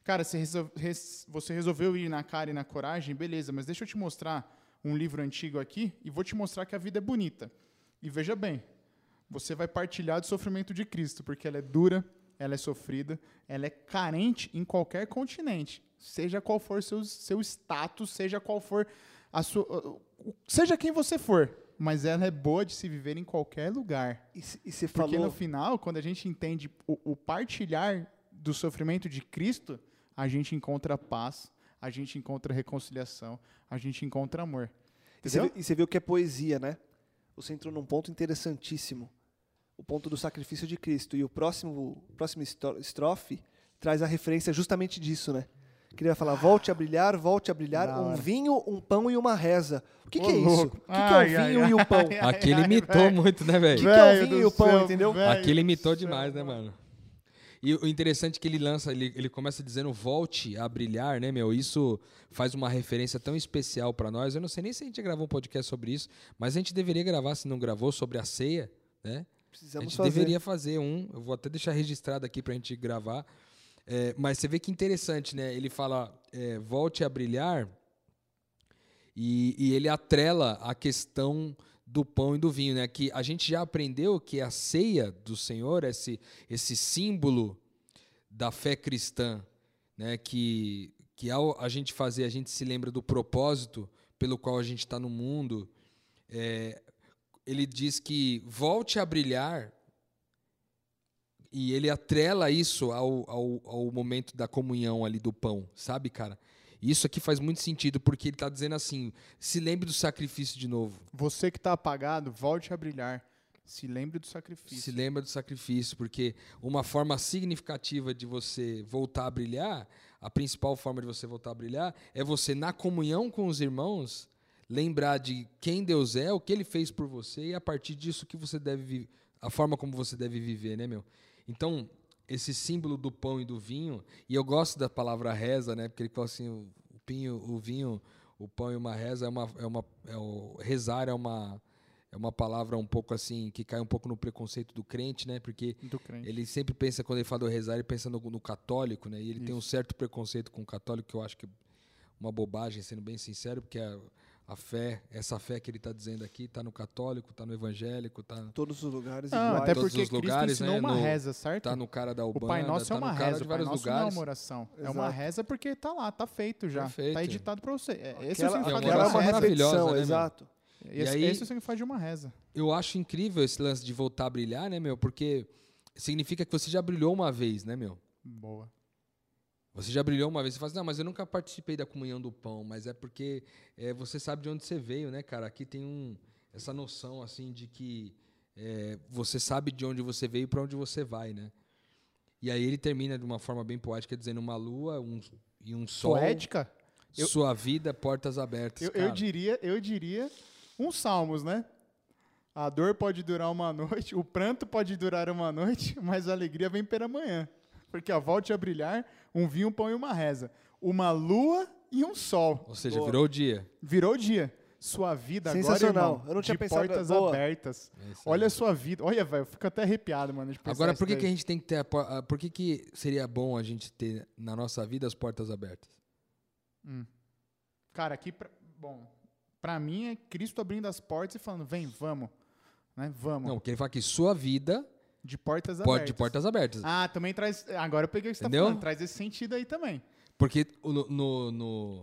Cara, você resolveu ir na cara e na coragem, beleza, mas deixa eu te mostrar um livro antigo aqui e vou te mostrar que a vida é bonita. E veja bem, você vai partilhar do sofrimento de Cristo, porque ela é dura, ela é sofrida, ela é carente em qualquer continente, seja qual for seu, seu status, seja qual for a sua, seja quem você for, mas ela é boa de se viver em qualquer lugar. E, e você Porque falou... no final, quando a gente entende o, o partilhar do sofrimento de Cristo, a gente encontra paz, a gente encontra reconciliação, a gente encontra amor. E você, e você viu que é poesia, né? Você entrou num ponto interessantíssimo. O ponto do sacrifício de Cristo. E o próximo, próximo estrofe traz a referência justamente disso, né? Que ele vai falar, volte a brilhar, volte a brilhar, um vinho, um pão e uma reza. O que, que é isso? O que, que, é o vinho ai, e o pão? Aqui ele imitou muito, né, velho? O que, que, é o vinho e o pão, céu, entendeu? Aqui ele imitou demais, né, mano? E o interessante é que ele lança, ele, ele começa dizendo volte a brilhar, né, meu? Isso faz uma referência tão especial para nós. Eu não sei nem se a gente gravou um podcast sobre isso, mas a gente deveria gravar, se não gravou, sobre a ceia, né? Precisamos a gente fazer. deveria fazer um. Eu vou até deixar registrado aqui para a gente gravar. É, mas você vê que interessante, né? Ele fala, é, volte a brilhar, e, e ele atrela a questão do pão e do vinho, né? Que a gente já aprendeu que a ceia do Senhor, esse, esse símbolo da fé cristã, né? Que, que ao a gente fazer, a gente se lembra do propósito pelo qual a gente está no mundo. É, ele diz que volte a brilhar e ele atrela isso ao, ao, ao momento da comunhão ali do pão, sabe, cara? Isso aqui faz muito sentido, porque ele está dizendo assim: se lembre do sacrifício de novo. Você que está apagado, volte a brilhar. Se lembre do sacrifício. Se lembra do sacrifício, porque uma forma significativa de você voltar a brilhar, a principal forma de você voltar a brilhar, é você, na comunhão com os irmãos, lembrar de quem Deus é, o que ele fez por você, e a partir disso que você deve a forma como você deve viver, né, meu? Então, esse símbolo do pão e do vinho, e eu gosto da palavra reza, né? Porque ele fala assim, o, pinho, o vinho, o pão e uma reza é uma, é uma é o, rezar é uma é uma palavra um pouco assim que cai um pouco no preconceito do crente, né? Porque crente. ele sempre pensa quando ele fala do rezar, ele pensa no, no católico, né? E ele Isso. tem um certo preconceito com o católico que eu acho que é uma bobagem, sendo bem sincero, porque a, a fé, essa fé que ele está dizendo aqui, está no católico, está no evangélico, está em todos os lugares não, iguais. Até porque todos os lugares, Cristo né? uma no, reza, certo? Está no cara da Ubanda, O Pai Nosso tá é uma reza, o Pai Nosso lugares. não é uma oração. Exato. É uma reza porque está lá, está feito já. Está editado para você. É, esse aquela, é o significado aquela de uma é uma repetição, né, exato. Esse, e aí, esse é o significado de uma reza. Eu acho incrível esse lance de voltar a brilhar, né, meu? Porque significa que você já brilhou uma vez, né, meu? Boa. Você já brilhou uma vez, você fala assim, não, mas eu nunca participei da comunhão do pão, mas é porque é, você sabe de onde você veio, né, cara? Aqui tem um, essa noção, assim, de que é, você sabe de onde você veio e para onde você vai, né? E aí ele termina de uma forma bem poética, dizendo uma lua um, e um sol. Poética? Sua eu, vida, portas abertas. Eu, eu, diria, eu diria uns salmos, né? A dor pode durar uma noite, o pranto pode durar uma noite, (laughs) mas a alegria vem pela manhã. Porque a volte a brilhar, um vinho, um pão e uma reza. Uma lua e um sol. Ou seja, Boa. virou o dia. Virou o dia. Sua vida Sensacional. agora, irmão, eu não tinha de pensado portas boa. abertas. É Olha a sua vida. Olha, velho, eu fico até arrepiado, mano. agora, por que, que a gente tem que ter. A, por que, que seria bom a gente ter na nossa vida as portas abertas? Hum. Cara, aqui, pra, bom, pra mim é Cristo abrindo as portas e falando, vem, vamos. Né? Vamos. Não, porque ele fala que sua vida de portas abertas. De portas abertas. Ah, também traz. Agora eu peguei o que você está falando. Traz esse sentido aí também. Porque no, no, no,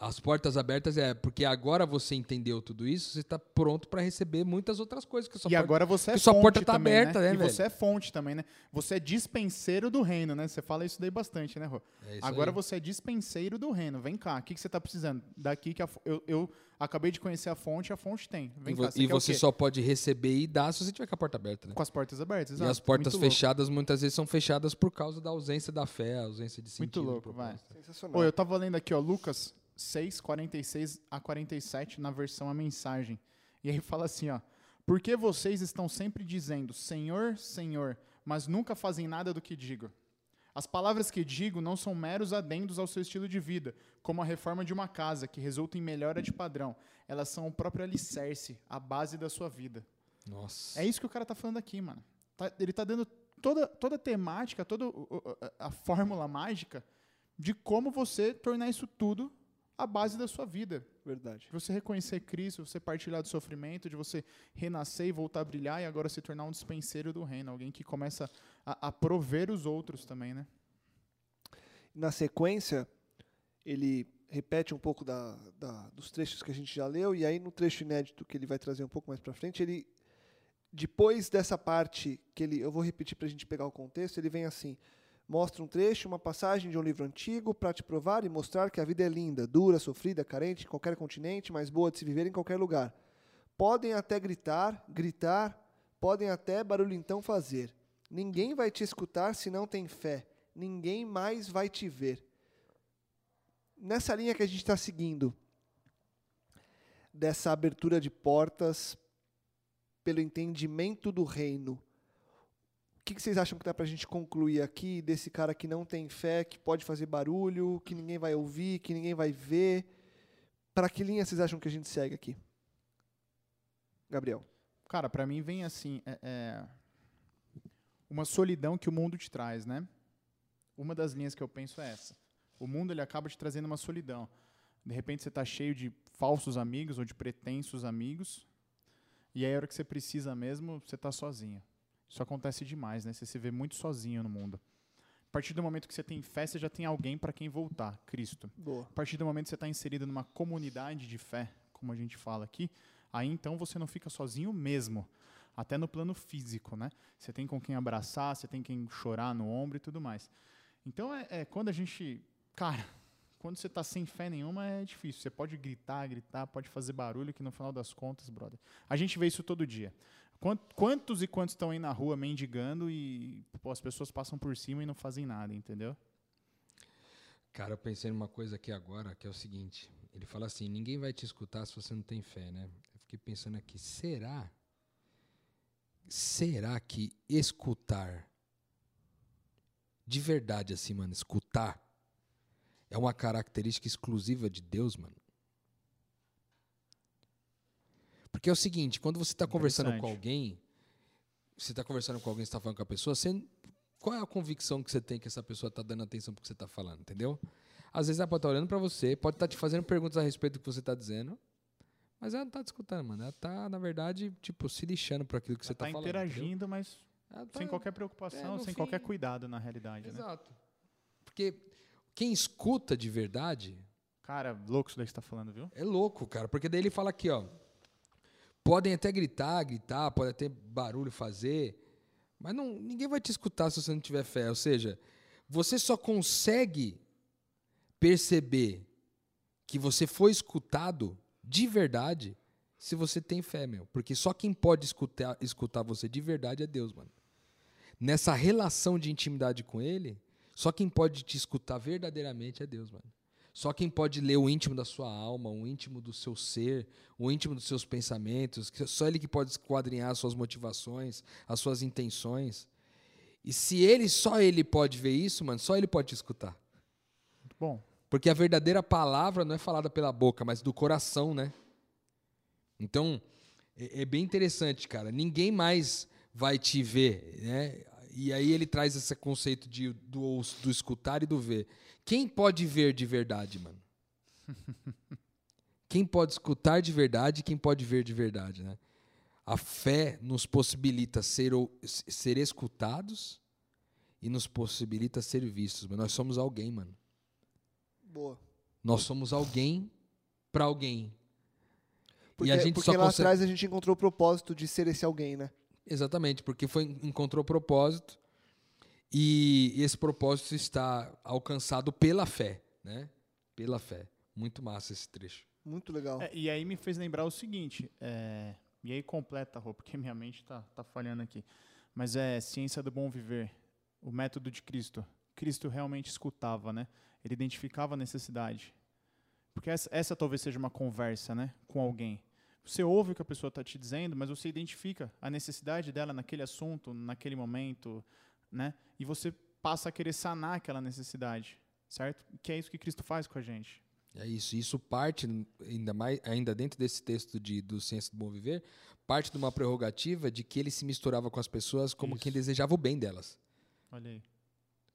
as portas abertas é porque agora você entendeu tudo isso, você está pronto para receber muitas outras coisas. Que e porta, agora você é sua fonte porta tá também, aberta, né? né, E velho? você é fonte também, né? Você é dispenseiro do reino, né? Você fala isso daí bastante, né, Rô? É agora aí. você é dispenseiro do reino. Vem cá, o que, que você está precisando? Daqui que a, eu, eu acabei de conhecer a fonte, a fonte tem. Vem e cá, você, e você só pode receber e dar se você tiver com a porta aberta, né? Com as portas abertas, exato. E as portas Muito fechadas louco. muitas vezes são fechadas por causa da ausência da fé, a ausência de sentido. Muito louco, vai. Sensacional. Ô, eu tava lendo aqui, ó, Lucas 6, 46 a 47 na versão a mensagem. E aí fala assim, ó: Por que vocês estão sempre dizendo Senhor, Senhor, mas nunca fazem nada do que digo? As palavras que digo não são meros adendos ao seu estilo de vida, como a reforma de uma casa, que resulta em melhora de padrão. Elas são o próprio alicerce, a base da sua vida. Nossa. É isso que o cara tá falando aqui, mano. Tá, ele tá dando toda, toda a temática, toda a, a fórmula mágica de como você tornar isso tudo a base da sua vida. Verdade. De você reconhecer Cristo, você partilhar do sofrimento, de você renascer e voltar a brilhar e agora se tornar um dispenseiro do reino, alguém que começa a, a prover os outros também, né? Na sequência, ele repete um pouco da, da, dos trechos que a gente já leu e aí no trecho inédito que ele vai trazer um pouco mais para frente, ele depois dessa parte que ele, eu vou repetir para a gente pegar o contexto, ele vem assim: Mostra um trecho, uma passagem de um livro antigo para te provar e mostrar que a vida é linda, dura, sofrida, carente em qualquer continente, mas boa de se viver em qualquer lugar. Podem até gritar, gritar, podem até barulho então fazer. Ninguém vai te escutar se não tem fé. Ninguém mais vai te ver. Nessa linha que a gente está seguindo, dessa abertura de portas pelo entendimento do reino, que, que vocês acham que dá para a gente concluir aqui desse cara que não tem fé, que pode fazer barulho, que ninguém vai ouvir, que ninguém vai ver? Para que linha vocês acham que a gente segue aqui? Gabriel. Cara, para mim vem assim, é, é uma solidão que o mundo te traz, né? Uma das linhas que eu penso é essa. O mundo ele acaba te trazendo uma solidão. De repente você está cheio de falsos amigos ou de pretensos amigos. E aí, a hora que você precisa mesmo, você está sozinho. Isso acontece demais, né? Você se vê muito sozinho no mundo. A partir do momento que você tem fé, você já tem alguém para quem voltar, Cristo. Boa. A partir do momento que você está inserido numa comunidade de fé, como a gente fala aqui, aí então você não fica sozinho mesmo. Até no plano físico, né? Você tem com quem abraçar, você tem quem chorar no ombro e tudo mais. Então, é, é quando a gente. Cara, quando você está sem fé nenhuma, é difícil. Você pode gritar, gritar, pode fazer barulho, que no final das contas, brother. A gente vê isso todo dia. Quantos e quantos estão aí na rua mendigando e pô, as pessoas passam por cima e não fazem nada, entendeu? Cara, eu pensei numa coisa aqui agora, que é o seguinte. Ele fala assim, ninguém vai te escutar se você não tem fé, né? Eu fiquei pensando aqui, será? Será que escutar, de verdade assim, mano, escutar, é uma característica exclusiva de Deus, mano? Porque é o seguinte, quando você está conversando com alguém, você está conversando com alguém, está falando com a pessoa, você, qual é a convicção que você tem que essa pessoa está dando atenção para o que você está falando, entendeu? Às vezes ela pode estar tá olhando para você, pode estar tá te fazendo perguntas a respeito do que você está dizendo, mas ela não está te escutando, mano. Ela está, na verdade, tipo, se lixando para aquilo que você está tá falando. Está interagindo, mas tá, sem qualquer preocupação, é, sem fim, qualquer cuidado, na realidade. Né? Exato. Né? Porque quem escuta de verdade. Cara, louco isso daí que você está falando, viu? É louco, cara. Porque daí ele fala aqui, ó. Podem até gritar, gritar, pode até barulho fazer, mas não, ninguém vai te escutar se você não tiver fé. Ou seja, você só consegue perceber que você foi escutado de verdade se você tem fé, meu. Porque só quem pode escutar, escutar você de verdade é Deus, mano. Nessa relação de intimidade com Ele, só quem pode te escutar verdadeiramente é Deus, mano. Só quem pode ler o íntimo da sua alma, o íntimo do seu ser, o íntimo dos seus pensamentos, só ele que pode esquadrinhar as suas motivações, as suas intenções. E se ele, só ele pode ver isso, mano, só ele pode te escutar. Bom. Porque a verdadeira palavra não é falada pela boca, mas do coração, né? Então, é, é bem interessante, cara. Ninguém mais vai te ver, né? E aí ele traz esse conceito de, do, do escutar e do ver. Quem pode ver de verdade, mano? quem pode escutar de verdade e quem pode ver de verdade, né? A fé nos possibilita ser, ser escutados e nos possibilita ser vistos. Mas nós somos alguém, mano. Boa. Nós somos alguém para alguém. Porque, e a gente porque lá consegue... atrás a gente encontrou o propósito de ser esse alguém, né? Exatamente, porque foi, encontrou propósito e esse propósito está alcançado pela fé, né? Pela fé. Muito massa esse trecho. Muito legal. É, e aí me fez lembrar o seguinte, é, e aí completa, Rô, porque minha mente está tá falhando aqui. Mas é ciência do bom viver, o método de Cristo. Cristo realmente escutava, né? Ele identificava a necessidade. Porque essa, essa talvez seja uma conversa, né, com alguém. Você ouve o que a pessoa está te dizendo, mas você identifica a necessidade dela naquele assunto, naquele momento, né? E você passa a querer sanar aquela necessidade, certo? Que é isso que Cristo faz com a gente. É isso. Isso parte ainda mais, ainda dentro desse texto de do Ciência do Bom Viver, parte de uma prerrogativa de que ele se misturava com as pessoas como isso. quem desejava o bem delas. Olha aí.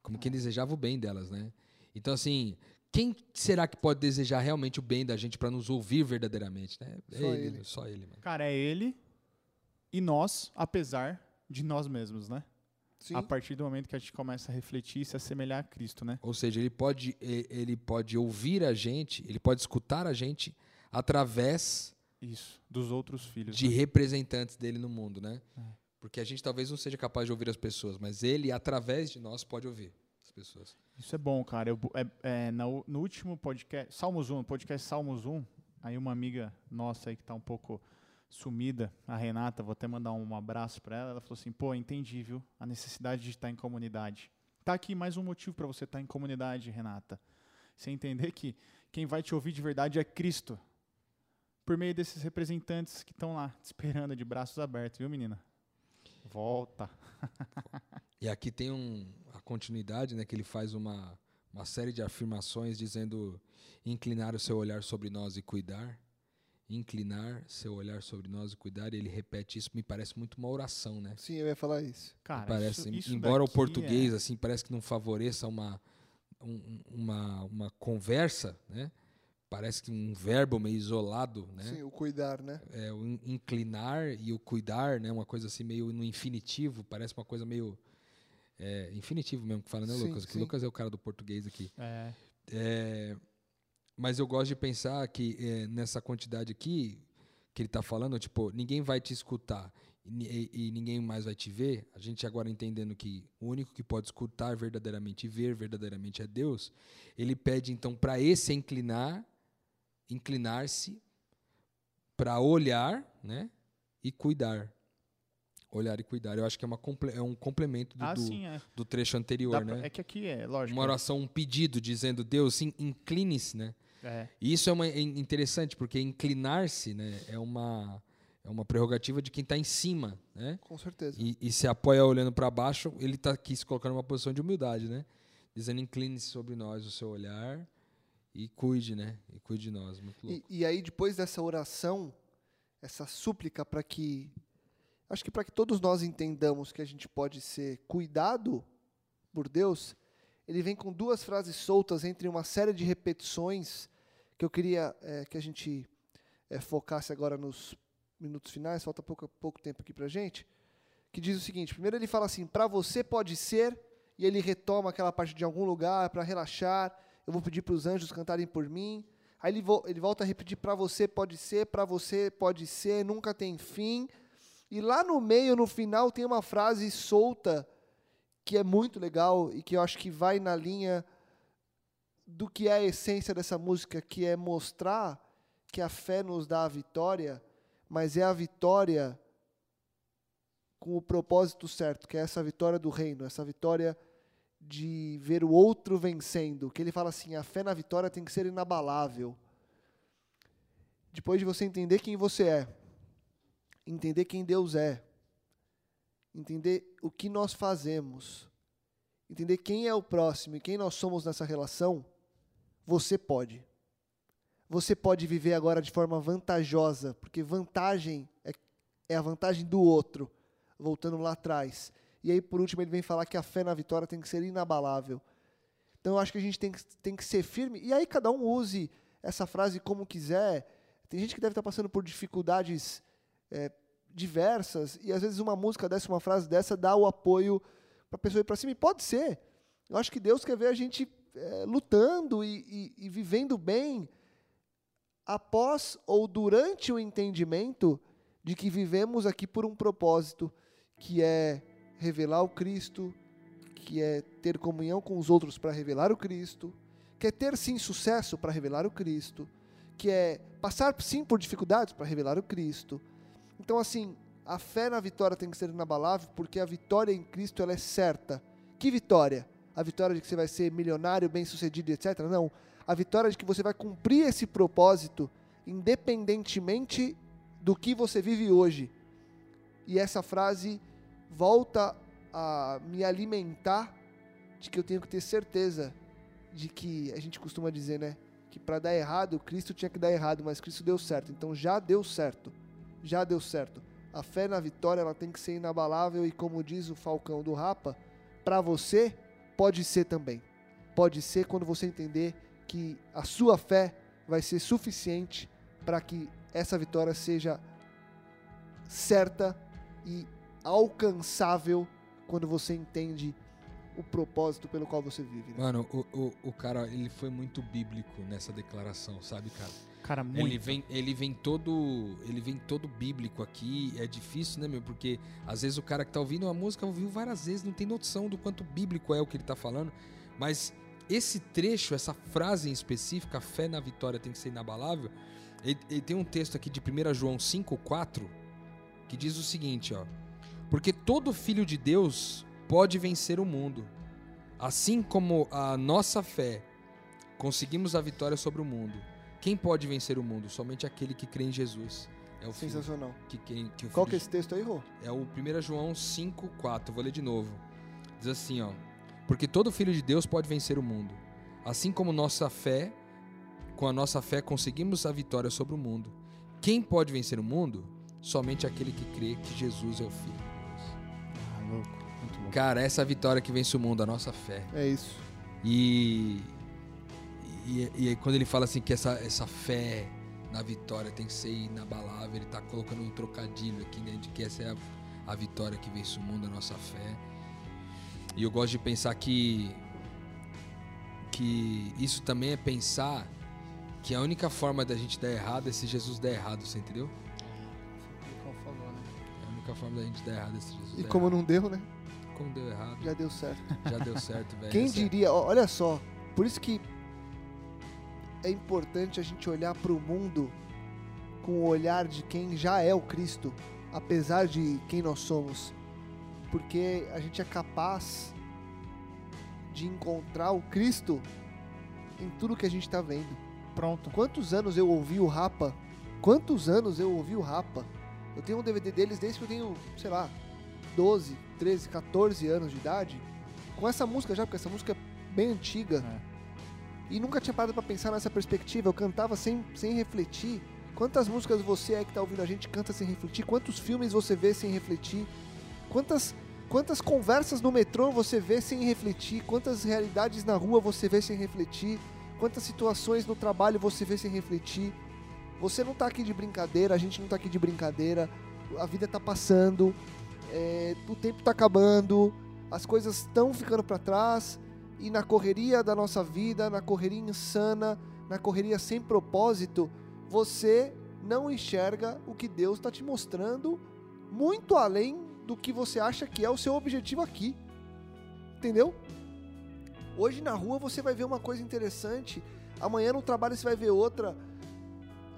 Como quem desejava o bem delas, né? Então assim, quem será que pode desejar realmente o bem da gente para nos ouvir verdadeiramente, né? É só ele, ele. só ele, mano. Cara, é ele e nós, apesar de nós mesmos, né? Sim. a partir do momento que a gente começa a refletir e se assemelhar a Cristo, né? Ou seja, ele pode, ele pode ouvir a gente, ele pode escutar a gente através isso dos outros filhos de né? representantes dele no mundo, né? É. Porque a gente talvez não seja capaz de ouvir as pessoas, mas ele através de nós pode ouvir pessoas. Isso é bom, cara. Eu, é, é, no, no, último podcast, Salmos 1, podcast Salmos 1, aí uma amiga nossa aí que está um pouco sumida, a Renata, vou até mandar um abraço para ela. Ela falou assim: pô, entendi, viu? A necessidade de estar em comunidade. Tá aqui mais um motivo para você estar em comunidade, Renata. Você entender que quem vai te ouvir de verdade é Cristo. Por meio desses representantes que estão lá, te esperando de braços abertos, viu, menina? Volta. (laughs) e aqui tem um, continuidade, né, que ele faz uma, uma série de afirmações dizendo inclinar o seu olhar sobre nós e cuidar inclinar seu olhar sobre nós e cuidar, e ele repete isso, me parece muito uma oração, né? Sim, eu ia falar isso. Cara, parece, isso, isso embora o daqui português é- assim parece que não favoreça uma um- uma, uma conversa, né? Parece que um verbo meio isolado, né? Sim, o cuidar, né? É, o in- inclinar e o cuidar, né? Uma coisa assim meio no infinitivo, parece uma coisa meio é, infinitivo mesmo que fala, né, Sim, Lucas? Que sim. Lucas é o cara do português aqui. É, É, mas eu gosto de pensar que é, nessa quantidade aqui que ele está falando, tipo, ninguém vai te escutar e, e- e ninguém mais vai te ver. A gente agora entendendo que o único que pode escutar verdadeiramente e ver verdadeiramente é Deus. Ele pede então para esse inclinar, inclinar-se, para olhar, né, e cuidar. Olhar e cuidar. Eu acho que é, uma é um complemento do, ah, sim, é. do trecho anterior, pra- né? É que aqui é, lógico. Uma oração, um pedido dizendo Deus, sim, incline-se, né? É, E isso é, uma, é interessante porque inclinar-se, né, é uma é uma prerrogativa de quem está em cima, né? Com certeza. E, e se apoia olhando para baixo, ele está aqui se colocando numa posição de humildade, né? Dizendo incline-se sobre nós o seu olhar e cuide, né? E cuide de nós, muito louco. E, e aí, depois dessa oração, essa súplica para que. Acho que para que todos nós entendamos que a gente pode ser cuidado por Deus, ele vem com duas frases soltas entre uma série de repetições que eu queria eh, que a gente eh, focasse agora nos minutos finais, falta pouco, pouco tempo aqui para gente, que diz o seguinte: primeiro ele fala assim, para você pode ser, e ele retoma aquela parte de algum lugar para relaxar, eu vou pedir para os anjos cantarem por mim. Aí ele, vo- ele volta a repetir: para você pode ser, para você pode ser, nunca tem fim. E lá no meio, no final, tem uma frase solta que é muito legal e que eu acho que vai na linha do que é a essência dessa música, que é mostrar que a fé nos dá a vitória, mas é a vitória com o propósito certo, que é essa vitória do reino, essa vitória de ver o outro vencendo. Que ele fala assim: a fé na vitória tem que ser inabalável. Depois de você entender quem você é, entender quem Deus é, entender o que nós fazemos, entender quem é o próximo e quem nós somos nessa relação, você pode. Você pode viver agora de forma vantajosa, porque vantagem é, é a vantagem do outro, voltando lá atrás. E aí, por último, ele vem falar que a fé na vitória tem que ser inabalável. Então, eu acho que a gente tem que, tem que ser firme. E aí, cada um use essa frase como quiser. Tem gente que deve estar passando por dificuldades é, diversas, e às vezes uma música dessa, uma frase dessa, dá o apoio para a pessoa ir para cima. E pode ser. Eu acho que Deus quer ver a gente é, lutando e, e, e vivendo bem após ou durante o entendimento de que vivemos aqui por um propósito, que é revelar o Cristo, que é ter comunhão com os outros para revelar o Cristo, que é ter sim sucesso para revelar o Cristo, que é passar sim por dificuldades para revelar o Cristo. Então assim, a fé na vitória tem que ser inabalável, porque a vitória em Cristo ela é certa. Que vitória? A vitória de que você vai ser milionário, bem-sucedido, etc. Não. A vitória de que você vai cumprir esse propósito independentemente do que você vive hoje. E essa frase volta a me alimentar de que eu tenho que ter certeza de que a gente costuma dizer, né, que para dar errado, Cristo tinha que dar errado, mas Cristo deu certo. Então já deu certo. Já deu certo. A fé na vitória, ela tem que ser inabalável e como diz o Falcão do Rapa, para você pode ser também. Pode ser quando você entender que a sua fé vai ser suficiente para que essa vitória seja certa e alcançável quando você entende o propósito pelo qual você vive. né? Mano, o, o, o cara, ele foi muito bíblico nessa declaração, sabe, cara? Cara, muito. Ele vem, ele vem todo, ele vem todo bíblico aqui. É difícil, né, meu? Porque às vezes o cara que tá ouvindo a música ouviu várias vezes, não tem noção do quanto bíblico é o que ele tá falando. Mas esse trecho, essa frase em específica, a fé na vitória tem que ser inabalável. Ele, ele tem um texto aqui de 1 João 5:4 que diz o seguinte, ó: Porque todo filho de Deus pode vencer o mundo, assim como a nossa fé conseguimos a vitória sobre o mundo. Quem pode vencer o mundo? Somente aquele que crê em Jesus. É o filho Sensacional. que, que, que o Qual que é esse texto aí, Rô? é o 1 João 5,4. Vou ler de novo. Diz assim, ó. Porque todo filho de Deus pode vencer o mundo. Assim como nossa fé, com a nossa fé conseguimos a vitória sobre o mundo. quem pode vencer o mundo? Somente aquele que crê que Jesus é o Filho. de Deus. Ah, louco. Muito louco. Cara, essa é a vitória que vence o mundo, a nossa fé. É isso. E, e, e aí quando ele fala assim que essa, essa fé na vitória tem que ser inabalável, ele tá colocando um trocadilho aqui, né? De que essa é a, a vitória que vence o mundo, a nossa fé. E eu gosto de pensar que que isso também é pensar que a única forma da gente dar errado é se Jesus der errado, você entendeu? Como falou, né? É a única forma da gente dar errado é se Jesus E der como errado. não deu, né? Como deu errado, Já deu certo. já deu certo, velho. Quem diria, olha só, por isso que é importante a gente olhar para o mundo com o olhar de quem já é o Cristo, apesar de quem nós somos. Porque a gente é capaz de encontrar o Cristo em tudo que a gente está vendo. Pronto. Quantos anos eu ouvi o Rapa? Quantos anos eu ouvi o Rapa? Eu tenho um DVD deles desde que eu tenho, sei lá, 12, 13, 14 anos de idade. Com essa música já, porque essa música é bem antiga. É. E nunca tinha parado pra pensar nessa perspectiva. Eu cantava sem, sem refletir. Quantas músicas você aí que tá ouvindo a gente canta sem refletir? Quantos filmes você vê sem refletir? Quantas, quantas conversas no metrô você vê sem refletir? Quantas realidades na rua você vê sem refletir? Quantas situações no trabalho você vê sem refletir? Você não tá aqui de brincadeira, a gente não tá aqui de brincadeira. A vida tá passando, é, o tempo tá acabando, as coisas estão ficando para trás e na correria da nossa vida, na correria insana, na correria sem propósito, você não enxerga o que Deus está te mostrando muito além do que você acha que é o seu objetivo aqui. Entendeu? Hoje na rua você vai ver uma coisa interessante, amanhã no trabalho você vai ver outra.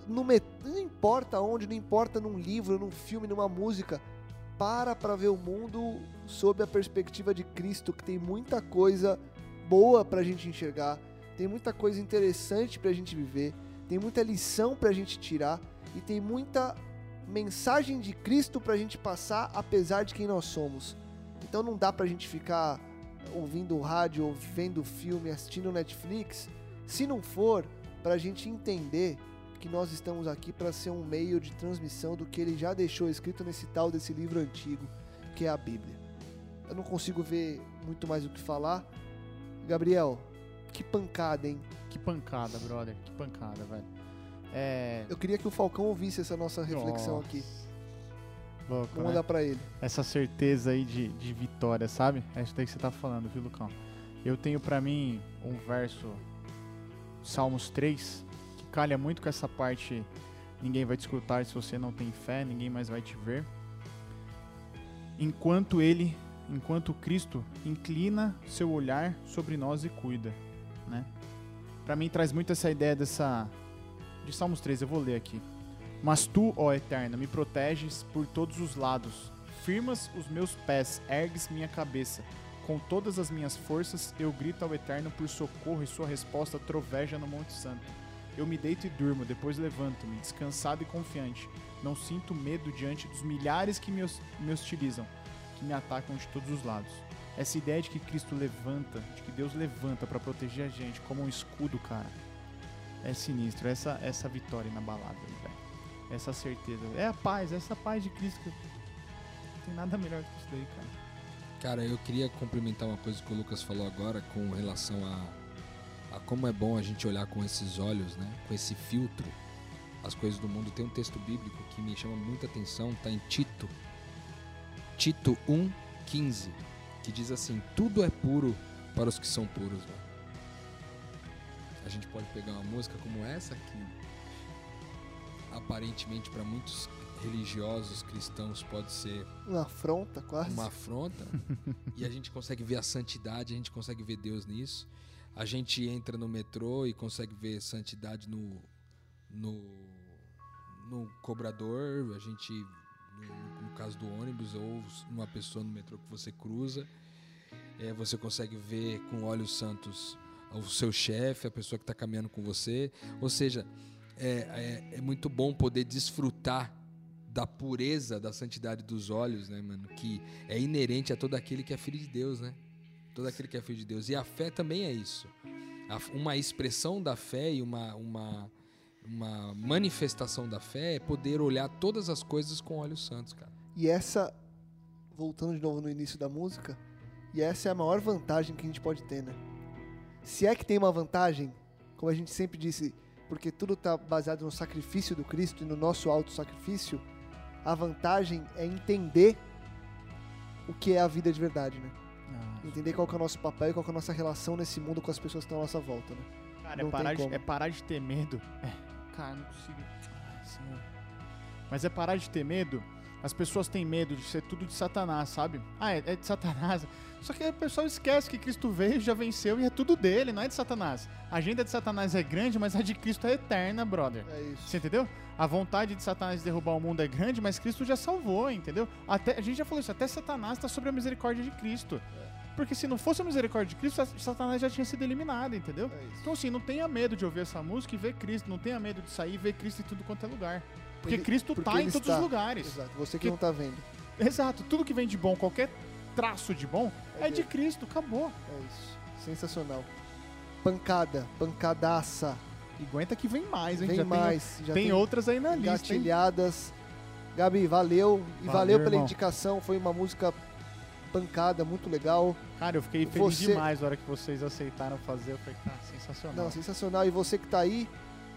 No met... Não importa onde, não importa num livro, num filme, numa música. Para para ver o mundo sob a perspectiva de Cristo, que tem muita coisa boa pra gente enxergar, tem muita coisa interessante pra gente viver, tem muita lição pra gente tirar e tem muita mensagem de Cristo pra gente passar apesar de quem nós somos. Então não dá pra gente ficar ouvindo rádio, ou vendo filme, assistindo Netflix, se não for pra gente entender que nós estamos aqui para ser um meio de transmissão do que ele já deixou escrito nesse tal desse livro antigo, que é a Bíblia. Eu não consigo ver muito mais o que falar. Gabriel, que pancada, hein? Que pancada, brother. Que pancada, velho. É. Eu queria que o Falcão ouvisse essa nossa reflexão Nossa. aqui. Louco, Vou né? mandar pra ele. Essa certeza aí de, de vitória, sabe? É isso daí que você tá falando, viu, Lucão? Eu tenho pra mim um verso, Salmos 3, que calha muito com essa parte. Ninguém vai te escutar se você não tem fé, ninguém mais vai te ver. Enquanto ele, enquanto Cristo inclina seu olhar sobre nós e cuida, né? Pra mim traz muito essa ideia dessa de Salmos 3, eu vou ler aqui. Mas tu, ó Eterna, me proteges por todos os lados. Firmas os meus pés, ergues minha cabeça. Com todas as minhas forças, eu grito ao Eterno por socorro e sua resposta troveja no Monte Santo. Eu me deito e durmo, depois levanto-me, descansado e confiante. Não sinto medo diante dos milhares que me hostilizam, que me atacam de todos os lados. Essa ideia de que Cristo levanta, de que Deus levanta para proteger a gente como um escudo, cara, é sinistro. Essa, essa vitória inabalável, velho. Essa certeza. É a paz, essa paz de Cristo. que Não tem nada melhor que isso daí, cara. Cara, eu queria complementar uma coisa que o Lucas falou agora com relação a, a como é bom a gente olhar com esses olhos, né? Com esse filtro, as coisas do mundo. Tem um texto bíblico que me chama muita atenção, tá em Tito. Tito 1:15, que diz assim: "Tudo é puro para os que são puros". Né? A gente pode pegar uma música como essa que aparentemente para muitos religiosos cristãos pode ser Uma afronta, quase. uma afronta (laughs) e a gente consegue ver a santidade, a gente consegue ver Deus nisso. A gente entra no metrô e consegue ver santidade no no, no cobrador, a gente no, caso do ônibus ou numa pessoa no metrô que você cruza, é, você consegue ver com olhos santos o seu chefe, a pessoa que está caminhando com você. Ou seja, é, é, é muito bom poder desfrutar da pureza, da santidade dos olhos, né, mano? Que é inerente a todo aquele que é filho de Deus, né? Todo aquele que é filho de Deus. E a fé também é isso. Uma expressão da fé e uma, uma, uma manifestação da fé é poder olhar todas as coisas com olhos santos, cara. E essa, voltando de novo no início da música, e essa é a maior vantagem que a gente pode ter, né? Se é que tem uma vantagem, como a gente sempre disse, porque tudo está baseado no sacrifício do Cristo e no nosso auto-sacrifício, a vantagem é entender o que é a vida de verdade, né? Ah, Entender qual que é o nosso papel e qual que é a nossa relação nesse mundo com as pessoas que estão à nossa volta, né? Cara, é parar, de, é parar de ter medo. É, cara, não consigo. Ai, senhor. Mas é parar de ter medo. As pessoas têm medo de ser tudo de Satanás, sabe? Ah, é, é de Satanás. (laughs) Só que a pessoa esquece que Cristo veio, já venceu e é tudo dele, não é de Satanás. A agenda de Satanás é grande, mas a de Cristo é eterna, brother. É isso. Você entendeu? A vontade de Satanás de derrubar o mundo é grande, mas Cristo já salvou, entendeu? Até, a gente já falou isso, até Satanás está sobre a misericórdia de Cristo. Porque se não fosse a misericórdia de Cristo, Satanás já tinha sido eliminado, entendeu? É. Então, assim, não tenha medo de ouvir essa música e ver Cristo. Não tenha medo de sair e ver Cristo em tudo quanto é lugar. Porque Ele- Cristo porque tá em todos está. os lugares. Exato. Você que Que- não tá vendo. Exato. Tudo que vem de bom, qualquer traço de bom, É é, de. Cristo. Acabou. É isso. Sensacional. Pancada, pancadaça. E aguenta que vem mais, hein? Vem Já mais. já Tem, tem outras aí na lista, hein? engatilhadas. Gabi, valeu. E valeu, Valeu, pela irmão. indicação. Foi uma música pancada, muito legal. Cara, eu fiquei feliz Você- demais na hora que vocês aceitaram fazer. Eu falei, cara, sensacional. Não, sensacional. E você que tá aí,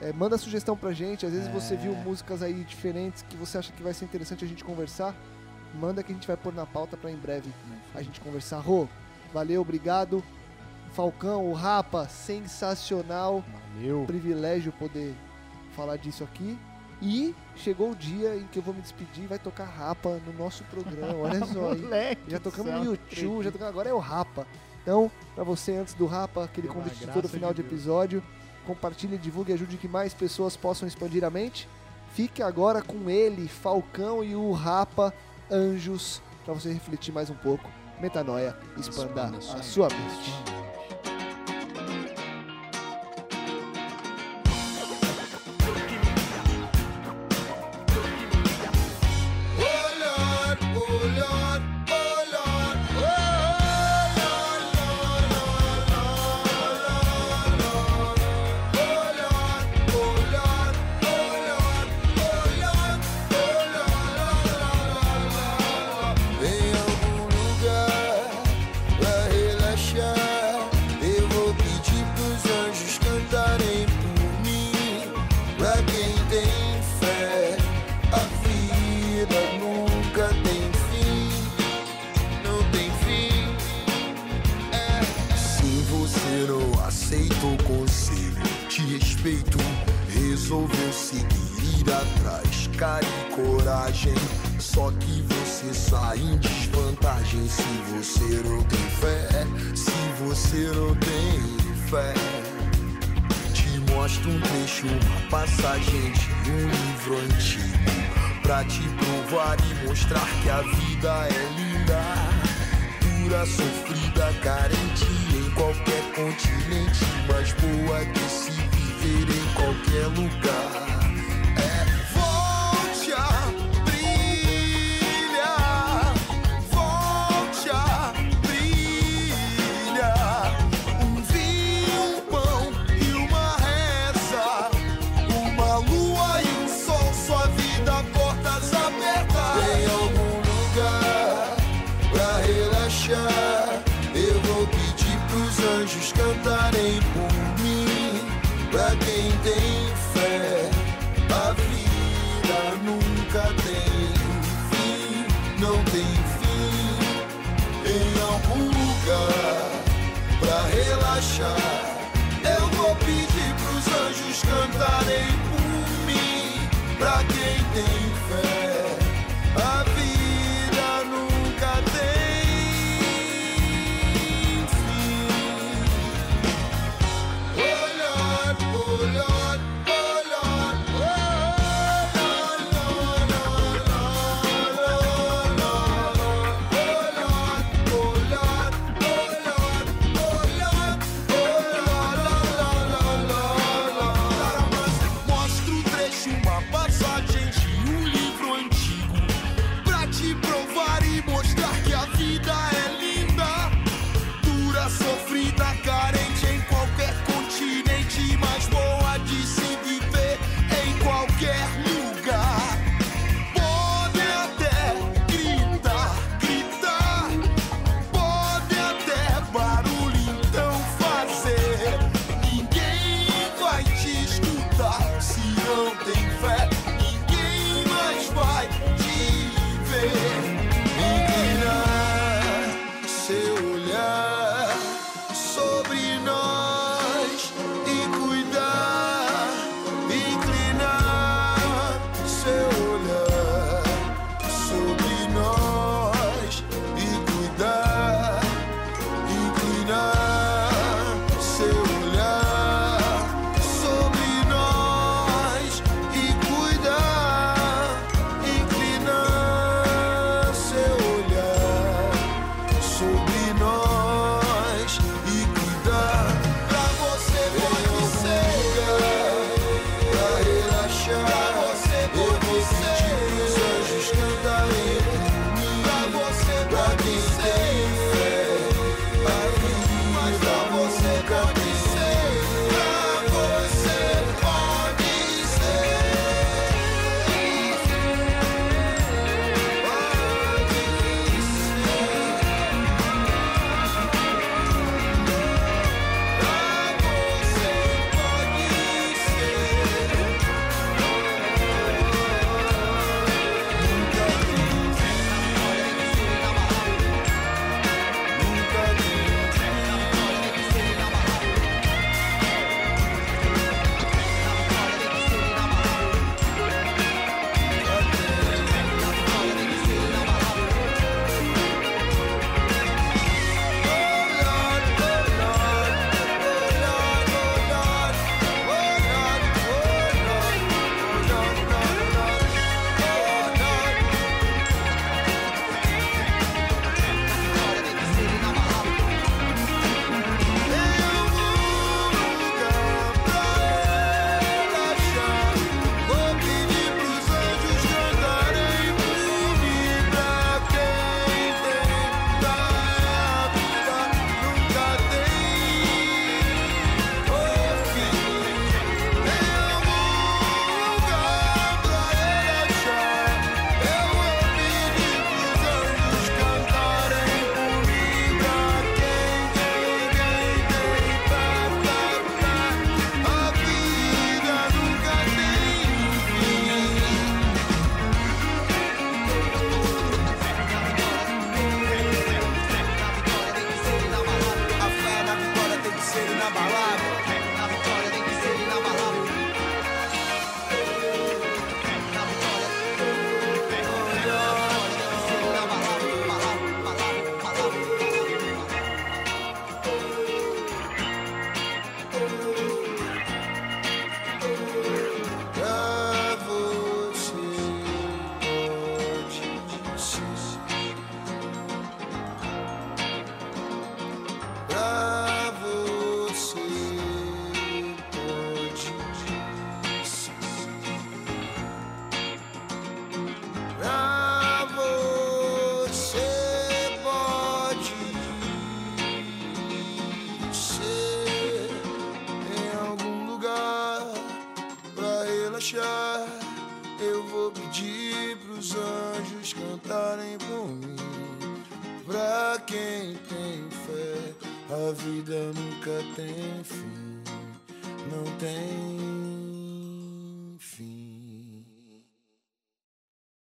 é, manda sugestão pra gente. Às vezes É. você viu músicas aí diferentes que você acha que vai ser interessante a gente conversar. Manda que a gente vai pôr na pauta pra em breve a gente conversar. Rô, valeu, obrigado. Falcão, o Rapa, sensacional. Valeu. Privilégio poder falar disso aqui. E chegou o dia em que eu vou me despedir e vai tocar Rapa no nosso programa. Olha (laughs) só aí. Moleque Já tocamos céu, no YouTube, já tocamos, agora é o Rapa. Então, pra você antes do Rapa, aquele Pela convite de todo final de de episódio, compartilhe, divulgue e ajude que mais pessoas possam expandir a mente. Fique agora com ele, Falcão e o Rapa Anjos, pra você refletir mais um pouco. Metanoia, expanda Expanda a sua a sua mente.